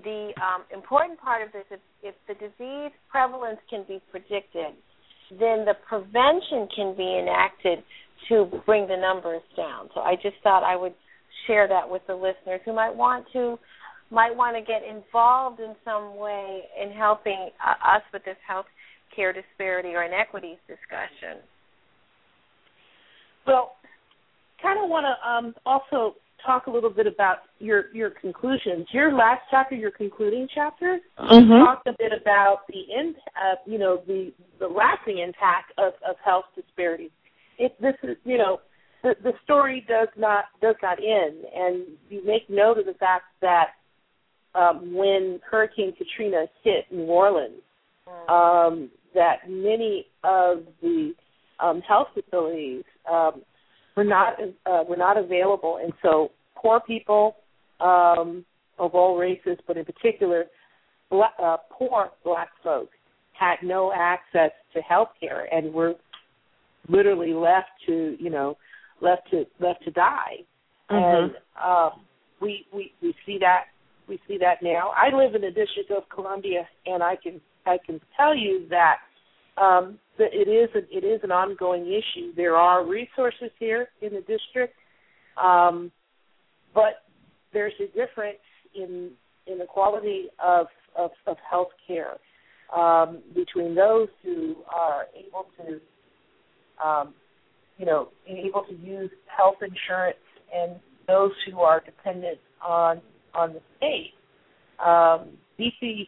S3: the um, important part of this, if, if the disease prevalence can be predicted, then the prevention can be enacted to bring the numbers down. So I just thought I would share that with the listeners who might want to might want to get involved in some way in helping uh, us with this health care disparity or inequities discussion.
S1: Well, kind of want to um, also talk a little bit about your your conclusions. Your last chapter, your concluding chapter,
S2: Mhm.
S1: talked a bit about the in, uh, you know, the the lasting impact of of health disparities. If this is you know the the story does not does not end, and you make note of the fact that um, when Hurricane Katrina hit New Orleans, um, that many of the um, health facilities um, were not uh, were not available, and so poor people um, of all races, but in particular, black, uh, poor black folks had no access to health care and were literally left to you know left to left to die. And um we we we see that we see that now. I live in the district of columbia and i can i can tell you that um it is a, it is an ongoing issue there are resources here in the district um but there's a difference in in the quality of of, of health care um, between those who are able to, um, you know, able to use health insurance and those who are dependent on on the state. Um, DC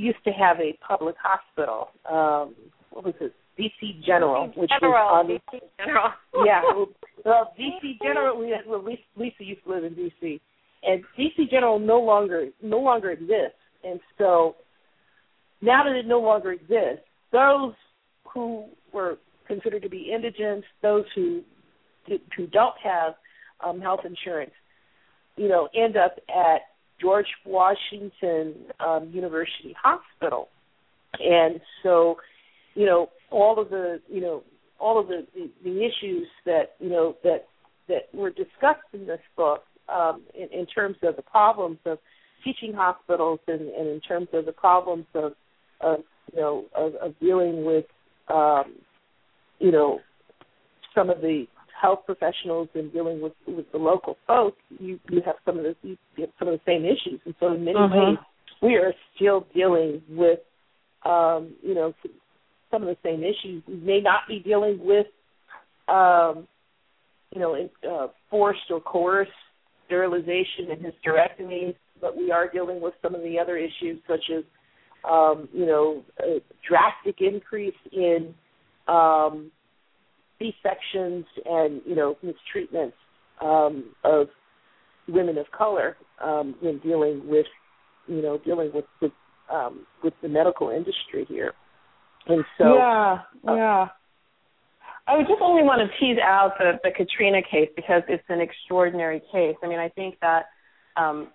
S1: used to have a public hospital. Um, what was it? DC General, which
S3: General,
S1: was on
S3: DC General. [laughs]
S1: yeah, [laughs] well, DC General. We had, well, Lisa, Lisa used to live in DC, and DC General no longer no longer exists. And so now that it no longer exists, those who were considered to be indigents, those who who don't have um, health insurance, you know, end up at George Washington um, University Hospital, and so, you know, all of the you know all of the, the, the issues that you know that that were discussed in this book um, in, in terms of the problems of teaching hospitals and, and in terms of the problems of of you know of, of dealing with um, you know some of the health professionals and dealing with with the local folk, you you have some of the you have some of the same issues, and so in many
S2: Mhm.
S1: ways we are still dealing with um, you know some of the same issues. We may not be dealing with um, you know in, uh, forced or coerced sterilization and hysterectomies, but we are dealing with some of the other issues such as um, you know, a drastic increase in um, C-sections and, you know, mistreatments um, of women of color um, in dealing with, you know, dealing with with, um, with the medical industry here. And so,
S2: yeah,
S1: uh,
S2: yeah. I would just only want to tease out the, the Katrina case because it's an extraordinary case. I mean, I think that um,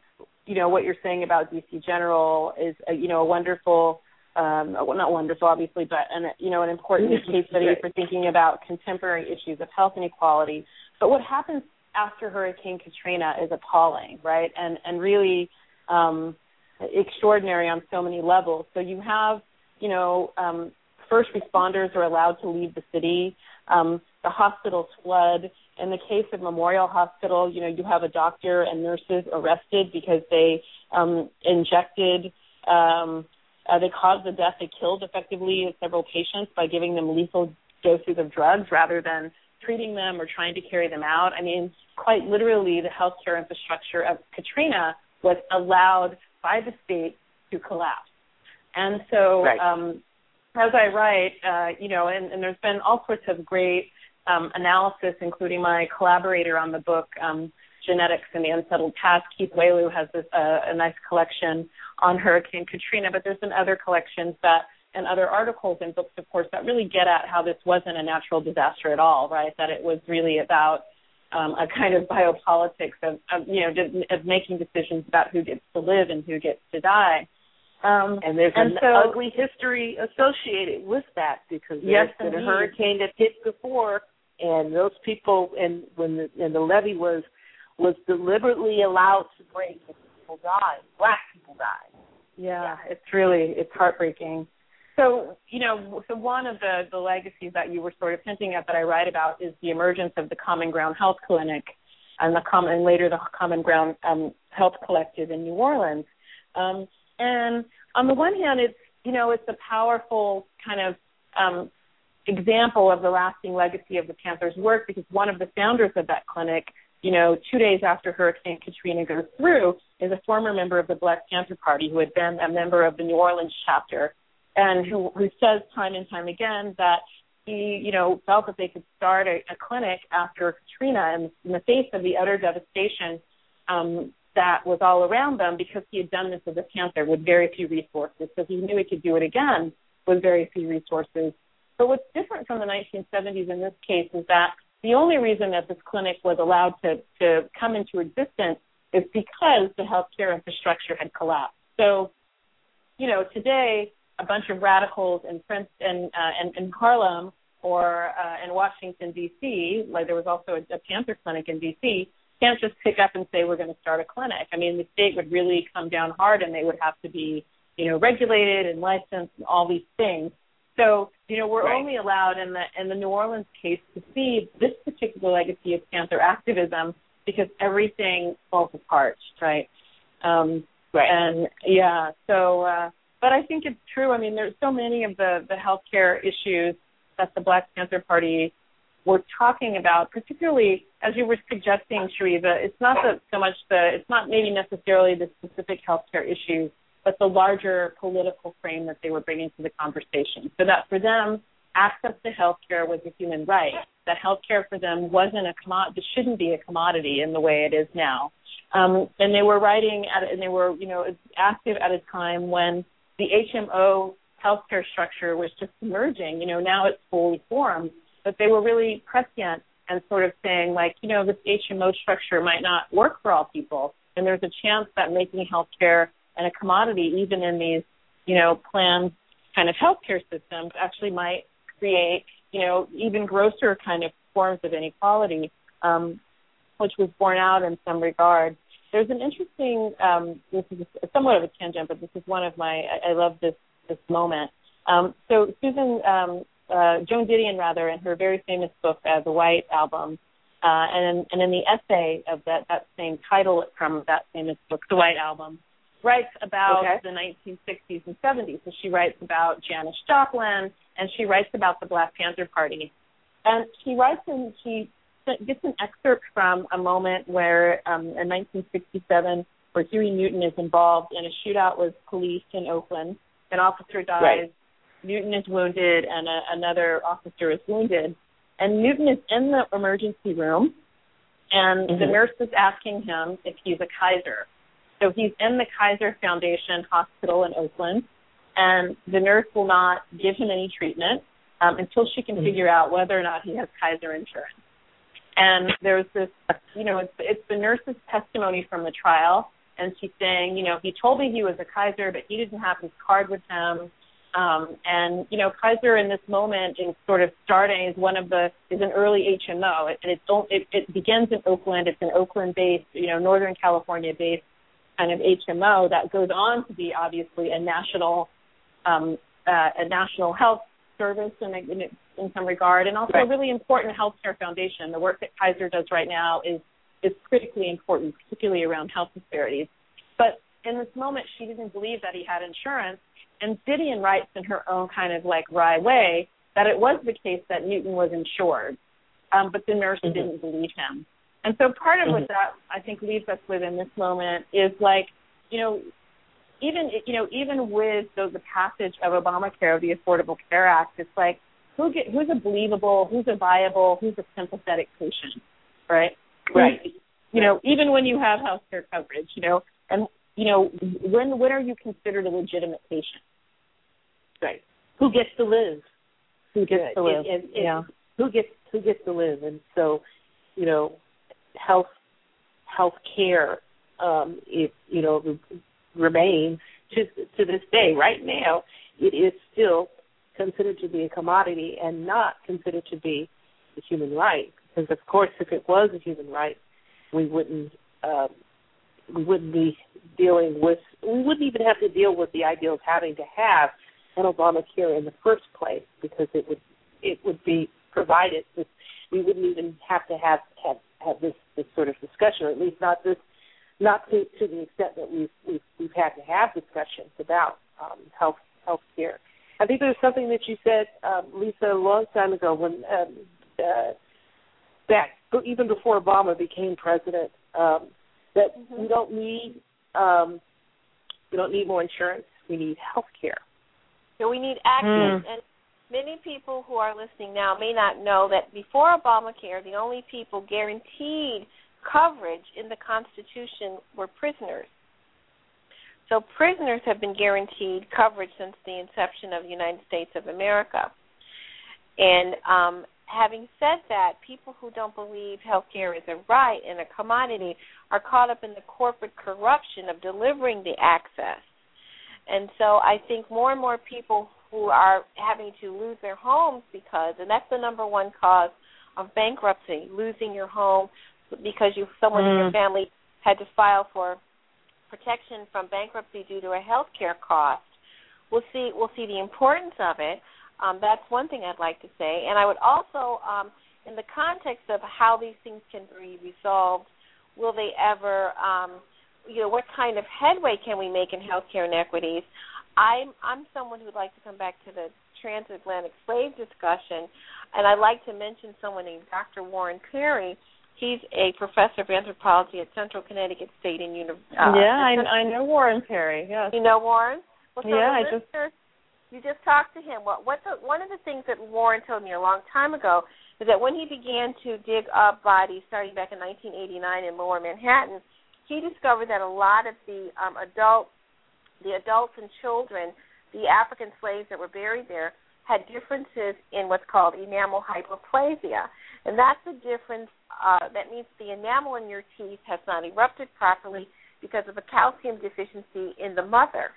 S2: you know what you're saying about DC General is a, you know a wonderful, um, well, not wonderful obviously, but an you know an important case study
S1: Right.
S2: for thinking about contemporary issues of health inequality. But what happens after Hurricane Katrina is appalling, right? And and really um, extraordinary on so many levels. So you have you know um, first responders are allowed to leave the city. Um, the hospitals flood. In the case of Memorial Hospital, you know, you have a doctor and nurses arrested because they um, injected, um, uh, they caused the death, they killed effectively several patients by giving them lethal doses of drugs rather than treating them or trying to carry them out. I mean, quite literally, the healthcare infrastructure of Katrina was allowed by the state to collapse. And so,
S1: Right.
S2: um, as I write, uh, you know, and, and there's been all sorts of great um, analysis, including my collaborator on the book, um, Genetics and the Unsettled Past, Keith Wailoo, has this, uh, a nice collection on Hurricane Katrina, but there's been other collections that and other articles and books, of course, that really get at how this wasn't a natural disaster at all, right? That it was really about um, a kind of biopolitics of, of you know of making decisions about who gets to live and who gets to die. Um,
S1: and there's
S2: and
S1: an
S2: so-
S1: ugly history associated with that because
S2: Yes,
S1: there's been a hurricane that hit before, and those people, and when the, and the levee was was deliberately allowed to break, and people died. Black people died.
S2: Yeah, it's really it's heartbreaking. So you know, so one of the the legacies that you were sort of hinting at that I write about is the emergence of the Common Ground Health Clinic, and the common and later the Common Ground um, Health Collective in New Orleans. Um, and on the one hand, it's you know it's a powerful kind of um, example of the lasting legacy of the Panthers' work because one of the founders of that clinic, you know, two days after Hurricane Katrina goes through, is a former member of the Black Panther Party who had been a member of the New Orleans chapter, and who who says time and time again that he, you know, felt that they could start a, a clinic after Katrina in, in the face of the utter devastation um, that was all around them because he had done this as a Panther with very few resources. So he knew he could do it again with very few resources. But what's different from the 1970s in this case is that the only reason that this clinic was allowed to, to come into existence is because the healthcare infrastructure had collapsed. So, you know, today a bunch of radicals in Princeton uh, and in Harlem or uh, in Washington D.C., like there was also a, a Panther clinic in D.C., can't just pick up and say we're going to start a clinic. I mean, the state would really come down hard, and they would have to be, you know, regulated and licensed and all these things. So, you know, we're right. only allowed in the in the New Orleans case to see this particular legacy of Panther activism because everything falls apart, right? Um, right. And yeah, so, uh, but I think it's true. I mean, there's so many of the the healthcare issues that the Black Panther Party were talking about, particularly as you were suggesting, Cherie Ann, it's not the, so much the, it's not maybe necessarily the specific healthcare issues, but the larger political frame that they were bringing to the conversation. So that for them, access to healthcare was a human right. That healthcare for them wasn't a commodity, shouldn't be a commodity in the way it is now. Um, and they were writing at, and they were, you know, active at a time when the HMO healthcare structure was just emerging. You know, now it's fully formed but they were really prescient and sort of saying like, you know, this HMO structure might not work for all people, and there's a chance that making healthcare and a commodity, even in these, you know, planned kind of healthcare systems, actually might create, you know, even grosser kind of forms of inequality, um, which was borne out in some regard. There's an interesting, um, this is somewhat of a tangent, but this is one of my, I, I love this this moment. Um, so Susan um, uh, Joan Didion rather in her very famous book, uh, The White Album, uh, and and in the essay of that that same title from that famous book, The White Album, writes about okay. the 1960s and 70s. So she writes about Janis Joplin, and she writes about the Black Panther Party, and she writes and she gets an excerpt from a moment where um, in 1967 where Huey Newton is involved in a shootout with police in Oakland. An officer dies. Right Newton is wounded and a, another officer is wounded. And Newton is in the emergency room, and mm-hmm. the nurse is asking him if he's a Kaiser. So he's in the Kaiser Foundation Hospital in Oakland, and the nurse will not give him any treatment um, until she can mm-hmm. figure out whether or not he has Kaiser insurance. And there's this, you know, it's, it's the nurse's testimony from the trial, and she's saying, you know, he told me he was a Kaiser, but he didn't have his card with him. Um, and you know, Kaiser in this moment is sort of starting is one of the is an early HMO, and it don't it, it begins in Oakland. It's an Oakland-based, you know, Northern California-based kind of HMO that goes on to be obviously a national um, uh, a national health service in, in, in some regard, and also right. a really important healthcare foundation. The work that Kaiser does right now is is critically important, particularly around health disparities. But in this moment, she didn't believe that he had insurance, and Didion writes in her own kind of like wry way that it was the case that Newton was insured, um, but the nurse mm-hmm. didn't believe him. And so part of mm-hmm. what that I think leaves us with in this moment is like, you know, even you know even with the, the passage of Obamacare, the Affordable Care Act, it's like who get who's a believable, who's a viable, who's a sympathetic patient, right?
S1: Right.
S2: You know, even when you have health care coverage, you know, and you know, when when are you considered a legitimate patient?
S1: Right. Who gets to live?
S2: Who gets to live?
S1: And, and, and yeah. Who gets who gets to live? And so, you know, health health care, um, it you know remains to to this day. Right now, it is still considered to be a commodity and not considered to be a human right. Because of course, if it was a human right, we wouldn't um, we wouldn't be dealing with we wouldn't even have to deal with the idea of having to have an Obamacare in the first place because it would it would be provided this we wouldn't even have to have have, have this this sort of discussion or at least not this not to to the extent that we've we've, we've had to have discussions about um, health health care. I think there's something that you said, um, Lisa, a long time ago when um, uh, back even before Obama became president, um, that
S3: Mhm.
S1: we don't need um, we don't need more insurance. We need health care.
S3: So we need access.
S2: Mm.
S3: And many people who are listening now may not know that before Obamacare, the only people guaranteed coverage in the Constitution were prisoners. So prisoners have been guaranteed coverage since the inception of the United States of America. And um, having said that, people who don't believe health care is a right and a commodity are caught up in the corporate corruption of delivering the access. And so I think more and more people who are having to lose their homes because, and that's the number one cause of bankruptcy, losing your home because you someone in your
S2: Mm.
S3: family had to file for protection from bankruptcy due to a health care cost. We'll see we'll see the importance of it. Um, that's one thing I'd like to say. And I would also, um, in the context of how these things can be resolved, will they ever um, you know, what kind of headway can we make in healthcare inequities? I'm I'm someone who'd like to come back to the transatlantic slave discussion, and I'd like to mention someone named Dr. Warren Perry. He's a professor of anthropology at Central Connecticut State and University. Uh,
S2: yeah, I, I know Warren Perry. Yes.
S3: You know Warren? Well, so
S2: Yeah, I just-
S3: you just talked to him. What what the, one of the things that Warren told me a long time ago is that when he began to dig up bodies starting back in 1989 in Lower Manhattan, he discovered that a lot of the um, adult, the adults and children, the African slaves that were buried there, had differences in what's called enamel hypoplasia, and that's a difference. Uh, that means the enamel in your teeth has not erupted properly because of a calcium deficiency in the mother.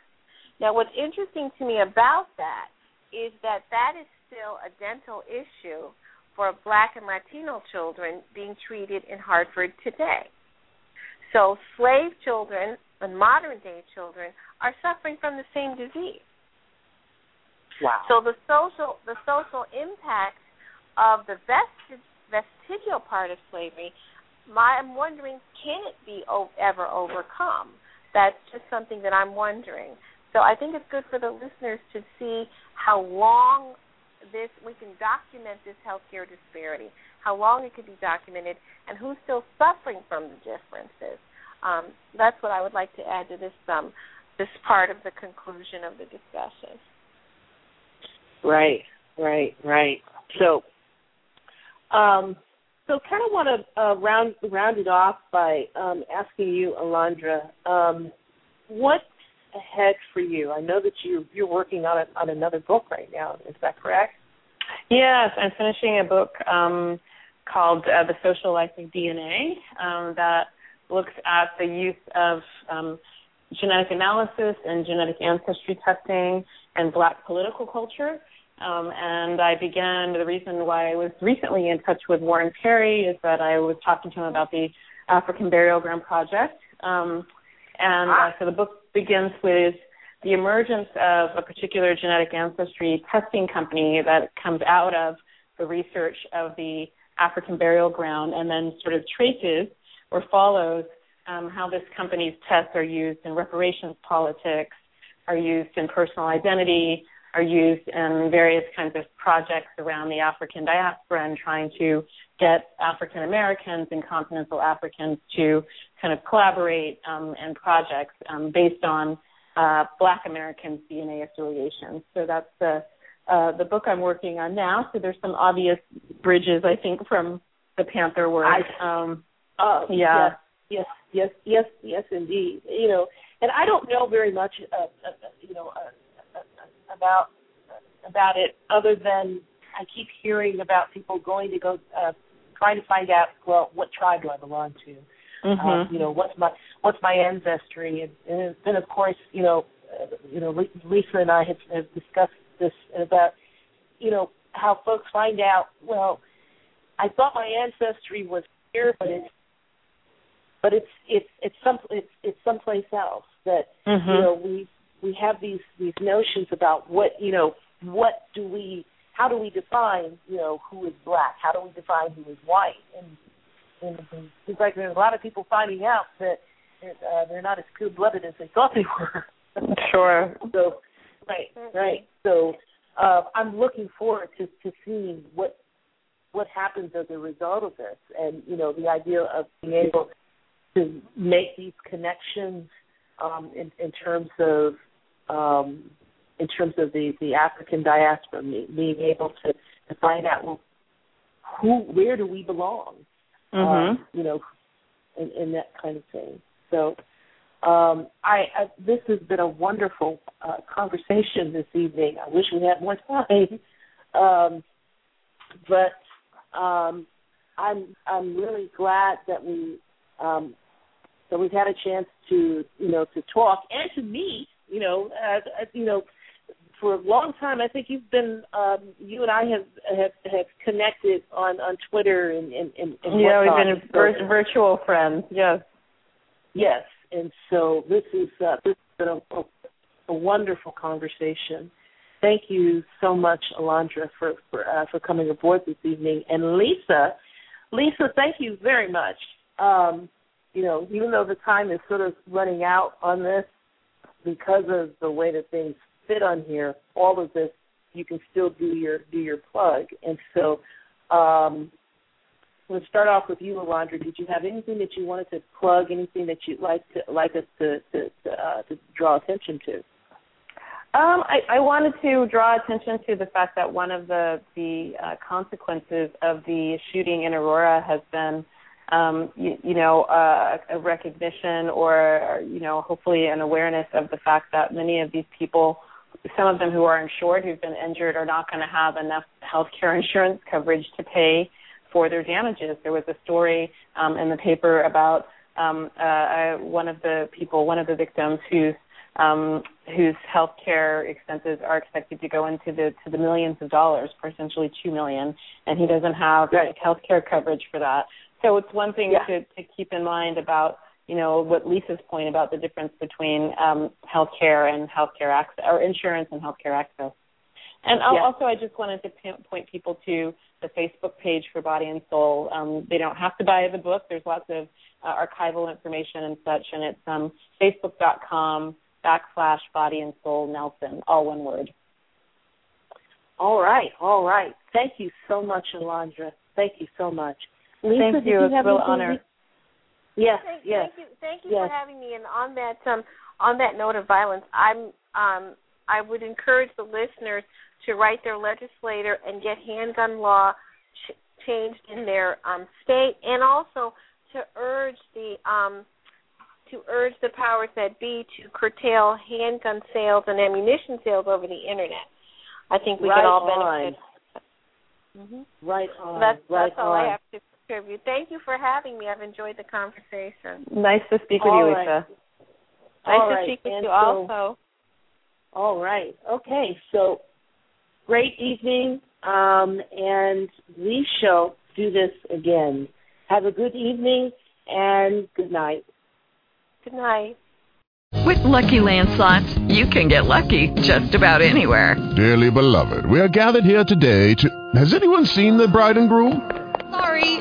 S3: Now, what's interesting to me about that is that that is still a dental issue for Black and Latino children being treated in Hartford today. So, slave children and modern day children are suffering from the same disease.
S1: Wow.
S3: So the social the social impact of the vestig, vestigial part of slavery, my, I'm wondering, can it be o- ever overcome? That's just something that I'm wondering. So I think it's good for the listeners to see how long this we can document this healthcare disparity, how long it could be documented, and who's still suffering from the differences. Um, that's what I would like to add to this um, this part of the conclusion of the discussion.
S1: Right, right, right. So, um, so kind of want to uh, round round it off by um, asking you, Alondra, um, what's ahead for you? I know that you you're working on a, on another book right now. Is that correct?
S2: Yes, I'm finishing a book um, called uh, The Social Life of DNA um, that looks at the use of um, genetic analysis and genetic ancestry testing and black political culture. Um, and I began, the reason why I was recently in touch with Warren Perry is that I was talking to him about the African Burial Ground Project. Um, and uh, so the book begins with the emergence of a particular genetic ancestry testing company that comes out of the research of the African burial ground and then sort of traces or follows um, how this company's tests are used in reparations politics, are used in personal identity, are used in various kinds of projects around the African diaspora and trying to get African Americans and continental Africans to kind of collaborate um, in projects um, based on uh, Black Americans' DNA affiliations. So that's the uh, the book I'm working on now. So there's some obvious bridges, I think, from the Panther work. Um,
S1: Uh,
S2: yeah.
S1: Yes, yes, yes, yes, indeed. You know, and I don't know very much, uh, uh, you know, uh, uh, about about it other than I keep hearing about people going to go uh, trying to find out, well, what tribe do I belong to?
S2: mhm.
S1: Uh, you know, what's my what's my ancestry? And, and then, of course, you know, uh, you know, Lisa and I have, have discussed this about, you know, how folks find out. Well, I thought my ancestry was here, but it's but it's it's it's some it's it's someplace else that
S2: Mhm.
S1: you know we we have these these notions about what you know what do we how do we define you know who is black? How do we define who is white? And and it seems like there's a lot of people finding out that uh, they're not as pure blooded as they thought they were. [laughs]
S2: Sure.
S1: so right right. So uh, I'm looking forward to to seeing what what happens as a result of this, and you know the idea of being able to make these connections um, in, in terms of um, in terms of the, the African diaspora, being able to, to find out well, who where do we belong,
S2: Mhm.
S1: um, you know, and, and that kind of thing. So um, I, I this has been a wonderful uh, conversation this evening. I wish we had more time, [laughs] um, but um, I'm I'm really glad that we um, that we've had a chance to you know to talk and to meet. You know, uh, you know, for a long time. I think you've been um, you and I have have have connected on on Twitter and and, and, and
S2: Yeah, we've been
S1: So-
S2: vir- virtual friends. Yes.
S1: Yes, and so this is uh, this has been a, a, a wonderful conversation. Thank you so much, Alondra, for for, uh, for coming aboard this evening, and Lisa. Lisa, thank you very much. Um, you know, even though the time is sort of running out on this, because of the way that things fit on here, all of this you can still do your do your plug, and so. Um, We'll start off with you, Alondra. Did you have anything that you wanted to plug? Anything that you'd like to like us to to to, uh, to draw attention to?
S2: Um, I, I wanted to draw attention to the fact that one of the the uh, consequences of the shooting in Aurora has been, um, you, you know, uh, a recognition or you know, hopefully an awareness of the fact that many of these people, some of them who are insured, who've been injured, are not going to have enough health care [laughs] insurance coverage to pay for their damages. There was a story um, in the paper about um, uh, one of the people, one of the victims, whose um, whose health care expenses are expected to go into the to the millions of dollars, potentially two million, and he doesn't have
S1: Right.
S2: like, health care coverage for that. So it's one thing
S1: Yeah.
S2: to, to keep in mind about you know what Lisa's point about the difference between um, health care and health care access or insurance and health care access. And also, I just wanted to point people to the Facebook page for Body and Soul. Um, they don't have to buy the book. There's lots of uh, archival information and such, and it's um, facebook.com backslash Body and Soul Nelson, all one word.
S1: All right, all right. Thank you so much, Alondra. Thank you so much. Lisa,
S2: Thank you.
S1: you
S2: It's a real honor.
S1: you- Yes,
S3: Thank,
S1: yes.
S3: thank you, thank you
S1: Yes.
S3: for having me. And on that, um, on that note of violence, I'm, um, I would encourage the listeners to write their legislator and get handgun law ch- changed in their um, state, and also to urge the, um, to urge the powers that be to curtail handgun sales and ammunition sales over the internet. I think we
S1: right
S3: can all
S1: on.
S3: benefit. hmm
S1: Right on.
S3: That's
S1: right
S3: that's all
S1: on.
S3: I have to contribute. Thank you for having me. I've enjoyed the conversation.
S2: Nice to speak with
S1: All
S2: you,
S1: right.
S2: Lisa.
S3: Nice
S1: All
S3: to
S1: right,
S3: speak with
S1: and
S3: you
S1: so-
S3: also.
S1: All right. Okay. So great evening, um, and we shall do this again. Have a good evening and good night.
S3: Good night.
S4: With Lucky Land slots, you can get lucky just about anywhere.
S5: Dearly beloved, we are gathered here today to. Has anyone seen the bride and groom?
S6: Sorry,